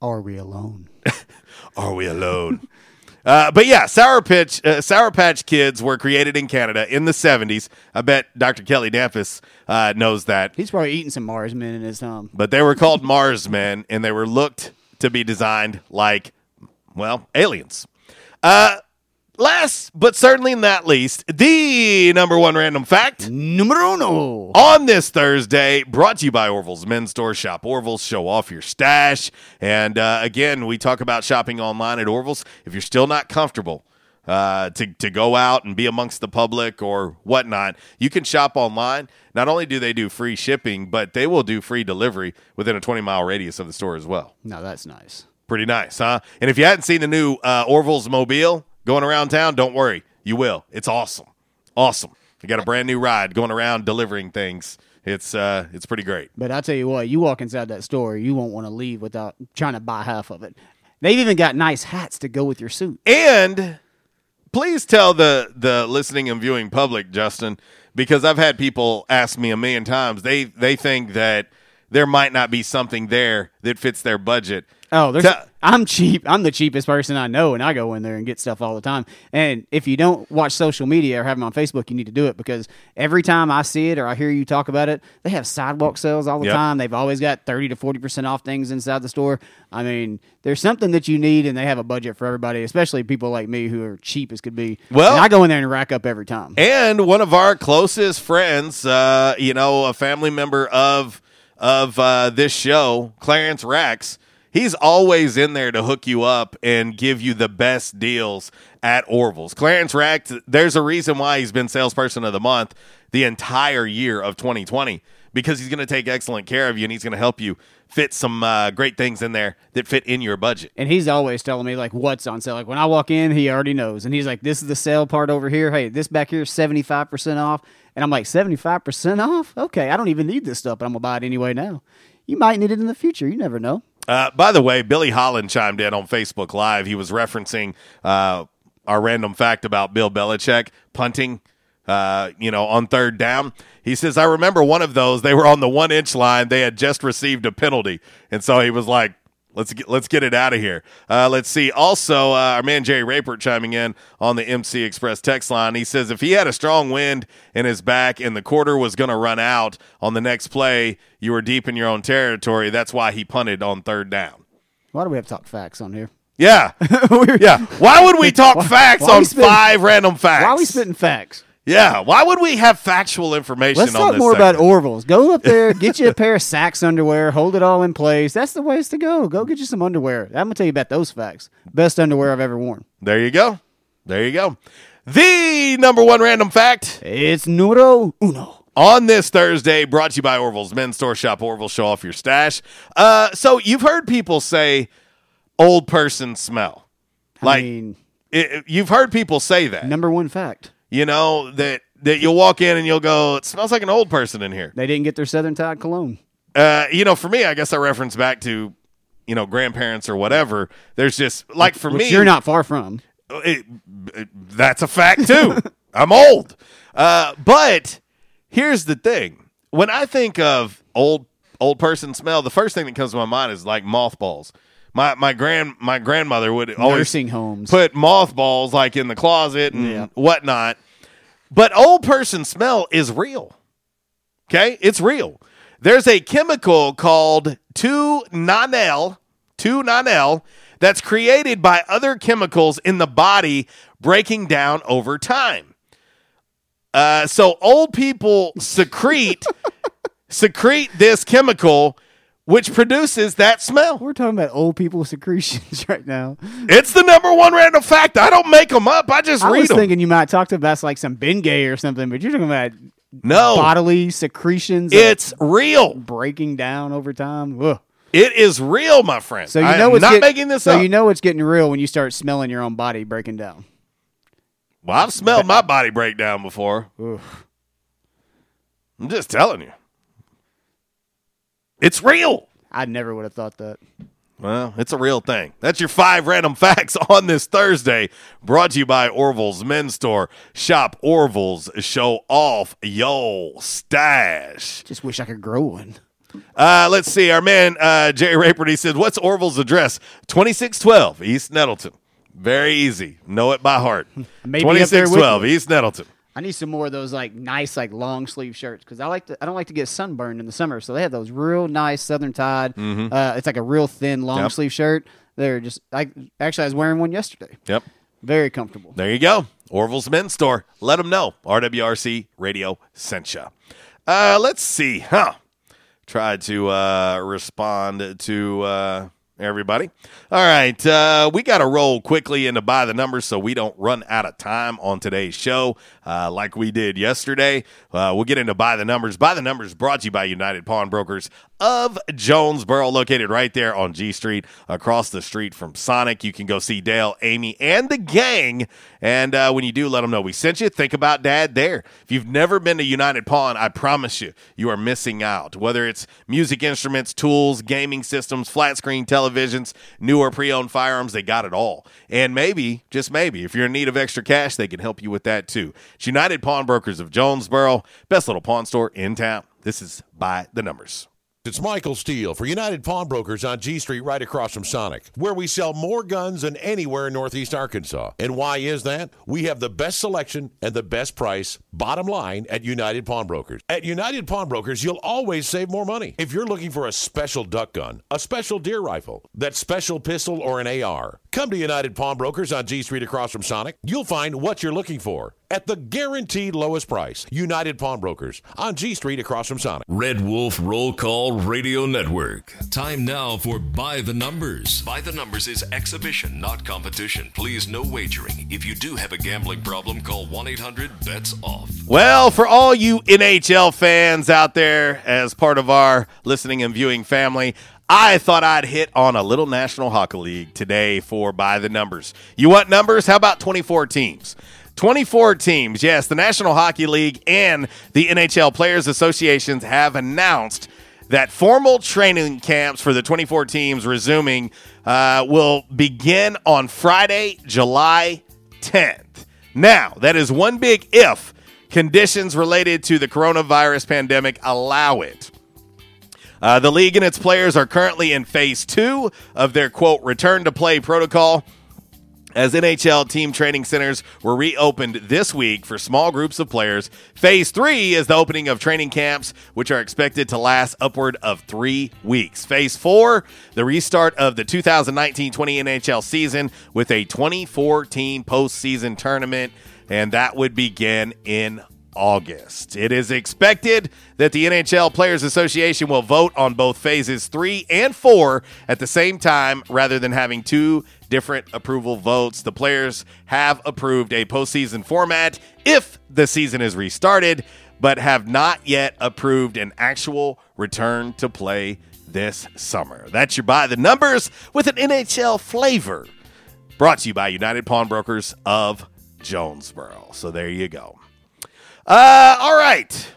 Are we alone? Are we alone? Uh, but yeah, Sour Patch, uh, Sour Patch Kids were created in Canada in the 70s. I bet Dr. Kelly Dampus uh, knows that. He's probably eating some Marsmen in his um. but they were called Mars men, and they were looked to be designed like, well, aliens. Uh, last but certainly not least, the number one random fact. Numero uno. On this Thursday, brought to you by Orville's Men's Store. Shop Orville's, show off your stash. And uh, again, we talk about shopping online at Orville's. If you're still not comfortable, uh, to, to go out and be amongst the public or whatnot, you can shop online. Not only do they do free shipping, but they will do free delivery within a 20 mile radius of the store as well. No, that's nice. Pretty nice, huh? And if you hadn't seen the new uh, Orville's Mobile going around town, don't worry. You will. It's awesome. Awesome. You got a brand new ride going around delivering things. It's uh it's pretty great. But I tell you what, you walk inside that store, you won't want to leave without trying to buy half of it. They've even got nice hats to go with your suit. And please tell the the listening and viewing public, Justin, because I've had people ask me a million times. They they think that there might not be something there that fits their budget. Oh, there's, I'm cheap. I'm the cheapest person I know, and I go in there and get stuff all the time. And if you don't watch social media or have them on Facebook, you need to do it because every time I see it or I hear you talk about it, they have sidewalk sales all the Yep. time. They've always got 30 to 40% off things inside the store. I mean, there's something that you need, and they have a budget for everybody, especially people like me who are cheap as could be. Well- And I go in there and rack up every time. And one of our closest friends, uh, you know, a family member of of uh, this show, Clarence Rex, he's always in there to hook you up and give you the best deals at Orville's. Clarence Rex, there's a reason why he's been salesperson of the month the entire year of 2020 because he's going to take excellent care of you and he's going to help you fit some uh, great things in there that fit in your budget. And he's always telling me like what's on sale. Like when I walk in, he already knows, and he's like, "This is the sale part over here. Hey, this back here is seventy five percent off." And I'm like, 75 percent off? Okay, I don't even need this stuff, but I'm gonna buy it anyway now. You might need it in the future. You never know. Uh, by the way, Billy Holland chimed in on Facebook Live. He was referencing uh, our random fact about Bill Belichick punting, uh, you know, on third down. He says, I remember one of those. They were on the one inch line. They had just received a penalty. And so he was like, Let's get let's get it out of here. Uh, let's see. Also, uh, our man Jerry Rapert chiming in on the MC Express text line. He says if he had a strong wind in his back and the quarter was going to run out on the next play, you were deep in your own territory. That's why he punted on third down. Why do we have to talk facts on here? Yeah, yeah. Why would we talk Why- facts why on five random facts? Why are we spitting facts? Yeah, why would we have factual information? Let's talk more segment? about Orville's. Go up there, get you a pair of SAXX underwear, hold it all in place. That's the ways to go. Go get you some underwear. I'm gonna tell you about those facts. Best underwear I've ever worn. There you go. There you go. The number one random fact. It's numero uno. On this Thursday, brought to you by Orville's Men's Store Shop. Orville, show off your stash. Uh, so you've heard people say old person smell. I Like mean, it- you've heard people say that. number one fact. You know that that you'll walk in and you'll go, it smells like an old person in here. They didn't get their Southern Tide cologne. Uh, you know, for me, I guess I reference back to, you know, grandparents or whatever. There's just like for Which me, you're not far from. it, it- that's a fact too. I'm old. Uh, but here's the thing: when I think of old old person smell, the first thing that comes to my mind is like mothballs. My my grand my grandmother would always Nursing homes. put mothballs like in the closet and Yeah. whatnot. But old person smell is real. Okay, it's real. There's a chemical called 2-nonenal, 2-nonenal that's created by other chemicals in the body breaking down over time. Uh, so old people secrete secrete this chemical which produces that smell. We're talking about old people secretions right now. It's the number one random fact. I don't make them up. I just I read was them. thinking you might talk to us like some Bengay or something, but you're talking about No. bodily secretions. It's real. breaking down over time. Ugh. It is real, my friend. So you know it's not get- making this so up. you know it's getting real when you start smelling your own body breaking down. well, I've smelled my body break down before. I'm just telling you. It's real. I never would have thought that. Well, it's a real thing. That's your five random facts on this Thursday, brought to you by Orville's Men's Store. Shop Orville's, show off yo stash. Just wish I could grow one. Uh, let's see. Our man uh, Jerry Rayford, he said, What's Orville's address? 2612 East Nettleton. Very easy. Know it by heart. There with 2612. East Nettleton. I need some more of those like nice like long sleeve shirts because I like to I don't like to get sunburned in the summer. So they have those real nice Southern Tide. Mhm. Uh, it's like a real thin long Yep. sleeve shirt. They're just I actually I was wearing one yesterday. Yep. Very comfortable. There you go. Orville's Men's Store. Let them know. RWRC Radio sent you. Uh, let's see. Huh. Tried to uh, respond to uh, everybody. All right. Uh, we got to roll quickly into by the numbers so we don't run out of time on today's show uh, like we did yesterday. Uh, we'll get into by the numbers. By the numbers brought to you by United Pawnbrokers of Jonesboro, located right there on G Street, across the street from Sonic. You can go see Dale, Amy, and the gang. And uh, when you do, let them know we sent you. Think about Dad there. If you've never been to United Pawn, I promise you, you are missing out. Whether it's music instruments, tools, gaming systems, flat screen televisions, new or pre owned firearms, they got it all. And maybe, just maybe, if you're in need of extra cash, they can help you with that too. United Pawnbrokers of Jonesboro, best little pawn store in town. This is by the numbers. It's Michael Steele for United Pawnbrokers on G Street right across from Sonic, where we sell more guns than anywhere in Northeast Arkansas. And why is that? We have the best selection and the best price, bottom line, at United Pawnbrokers. At United Pawnbrokers, you'll always save more money. If you're looking for a special duck gun, a special deer rifle, that special pistol, or an AR, come to United Pawnbrokers on G Street across from Sonic. You'll find what you're looking for at the guaranteed lowest price. United Pawnbrokers on G Street across from Sonic. Red Wolf Roll Call Radio Network. Time now for By the Numbers. By the Numbers is exhibition, not competition. Please, no wagering. If you do have a gambling problem, call 1 800 BETS OFF. Well, for all you NHL fans out there, as part of our listening and viewing family, I thought I'd hit on a little National Hockey League today for By the Numbers. You want numbers? How about 24 teams? 24 teams. Yes, the National Hockey League and the NHL Players Associations have announced that formal training camps for the 24 teams resuming uh, will begin on Friday, July 10th. Now, that is one big if conditions related to the coronavirus pandemic allow it. Uh, the league and its players are currently in phase two of their quote return to play protocol as NHL team training centers were reopened this week for small groups of players. Phase three is the opening of training camps, which are expected to last upward of three weeks. Phase four, the restart of the 2019 20 NHL season with a 24 team postseason tournament, and that would begin in August. It is expected that the NHL Players Association will vote on both phases three and four at the same time rather than having two different approval votes. The players have approved a postseason format if the season is restarted, but have not yet approved an actual return to play this summer. That's your by the numbers with an NHL flavor. Brought to you by United Pawnbrokers of Jonesboro. So there you go. Uh, all right.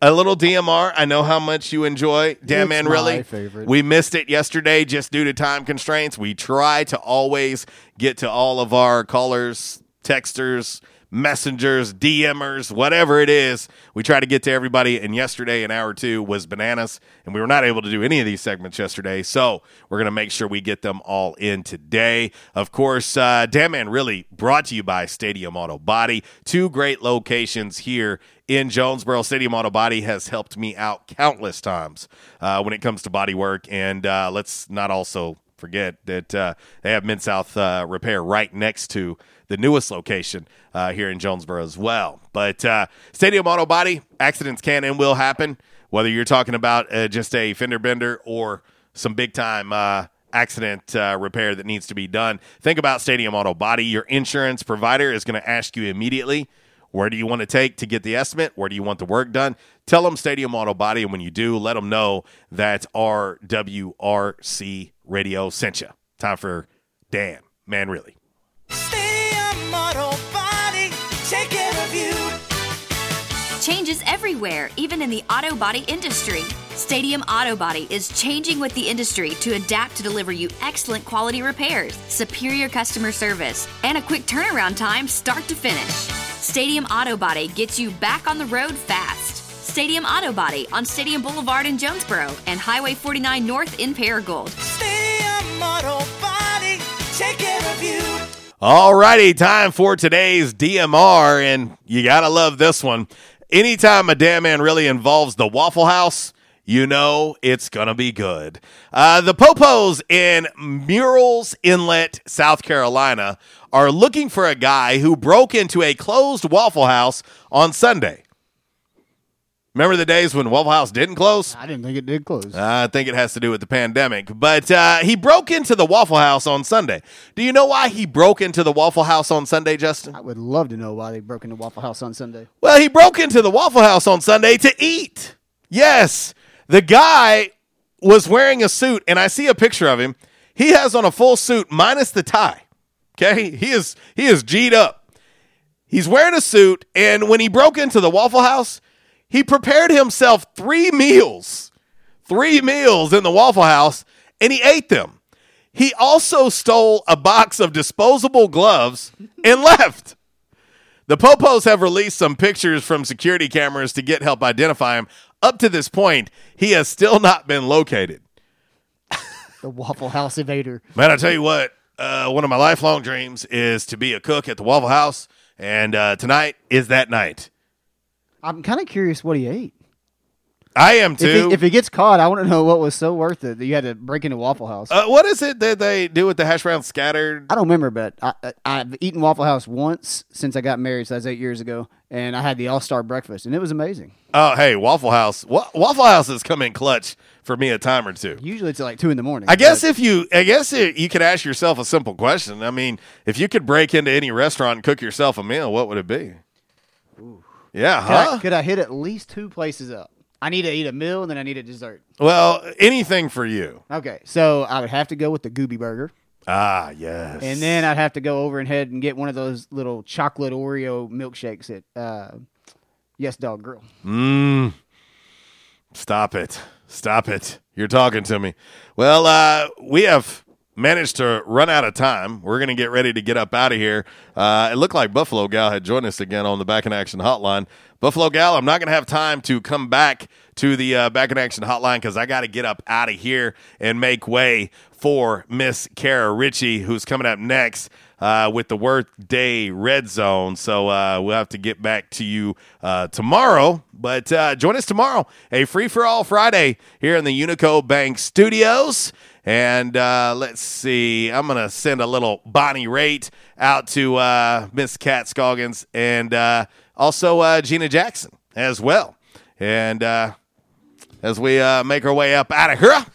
A little DMR. I know how much you enjoy. Damn man, really. favorite. We missed it yesterday just due to time constraints. We try to always get to all of our callers, texters, messengers, DMers, whatever it is. We try to get to everybody. And yesterday, an hour two was bananas, and we were not able to do any of these segments yesterday. So we're gonna make sure we get them all in today. Of course, uh, Damn Man really brought to you by Stadium Auto Body. Two great locations here in Jonesboro. Stadium Auto Body has helped me out countless times uh, when it comes to body work. And uh, let's not also forget that uh, they have Mid South uh, Repair right next to the newest location uh, here in Jonesboro as well. But uh, Stadium Auto Body, accidents can and will happen, whether you're talking about just a fender bender or some big time accident uh, repair that needs to be done. Think about Stadium Auto Body. Your insurance provider is going to ask you immediately where do you want to take to get the estimate? Where do you want the work done? Tell them Stadium Auto Body, and when you do, let them know that RWRC Radio sent you. Time for Dan, man, really. Stadium Auto Body, Changes everywhere, even in the auto body industry. Stadium Auto Body is changing with the industry to adapt to deliver you excellent quality repairs, superior customer service, and a quick turnaround time start to finish. Stadium Auto Body gets you back on the road fast. Stadium Auto Body on Stadium Boulevard in Jonesboro and Highway 49 North in Paragould. Stadium Auto Body, take care of you. All righty, time for today's DMR, and you gotta love this one. Anytime a damn man really involves the Waffle House, you know it's gonna be good. Uh, the Popos in Murrells Inlet, South Carolina, are looking for a guy who broke into a closed Waffle House on Sunday. Remember the days when Waffle House didn't close? I didn't think it did close. I think it has to do with the pandemic. But uh, he broke into the Waffle House on Sunday. Do you know why he broke into the Waffle House on Sunday, Justin? I would love to know why they broke into Waffle House on Sunday. Well, he broke into the Waffle House on Sunday to eat. Yes. The guy was wearing a suit, and I see a picture of him. He has on a full suit minus the tie. Okay? He is he is G'd up. He's wearing a suit, and when he broke into the Waffle House, he prepared himself three meals. Three meals in the Waffle House, and he ate them. He also stole a box of disposable gloves and left. The Popos have released some pictures from security cameras to get help identify him. Up to this point, he has still not been located. The Waffle House evader. Man, I tell you what, uh, one of my lifelong dreams is to be a cook at the Waffle House, and uh, tonight is that night. I'm kind of curious what he ate. I am If too. he, if he gets caught, I want to know what was so worth it that you had to break into Waffle House. uh, what is it that they do with the hash browns scattered? I don't remember, but I, I, I've eaten Waffle House once since I got married, so that's eight years ago, and I had the All Star breakfast, and it was amazing. Oh, hey, Waffle House. Wa- Waffle House has come in clutch for me a time or two. Usually it's like two in the morning. I guess if you, I guess it, you could ask yourself a simple question. I mean, if you could break into any restaurant and cook yourself a meal, what would it be? Yeah, could, huh? I, could I hit at least two places up? I need to eat a meal and then I need a dessert. Well, anything for you. Okay, so I would have to go with the Gooby Burger. Ah, yes. And then I'd have to go over and head and get one of those little chocolate Oreo milkshakes at uh, Yes Dog Grill. Mmm. Stop it. Stop it. You're talking to me. Well, uh, we have managed to run out of time. We're going to get ready to get up out of here. Uh, it looked like Buffalo Gal had joined us again on the Back in Action Hotline. Buffalo Gal, I'm not going to have time to come back to the uh, Back in Action Hotline because I got to get up out of here and make way for Miss Kara Ritchie, who's coming up next uh, with the Workday Red Zone. So uh, we'll have to get back to you uh, tomorrow. But uh, join us tomorrow, a free for all Friday here in the Unico Bank Studios. And uh, let's see, I'm going to send a little Bonnie Raitt out to uh, Miss Kat Scoggins and uh, also uh, Gina Jackson as well. And uh, as we uh, make our way up out of here, I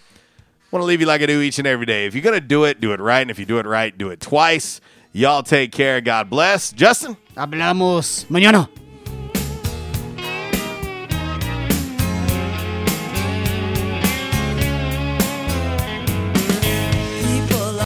want to leave you like I do each and every day. If you're going to do it, do it right. And if you do it right, do it twice. Y'all take care. God bless. Justin? Hablamos mañana.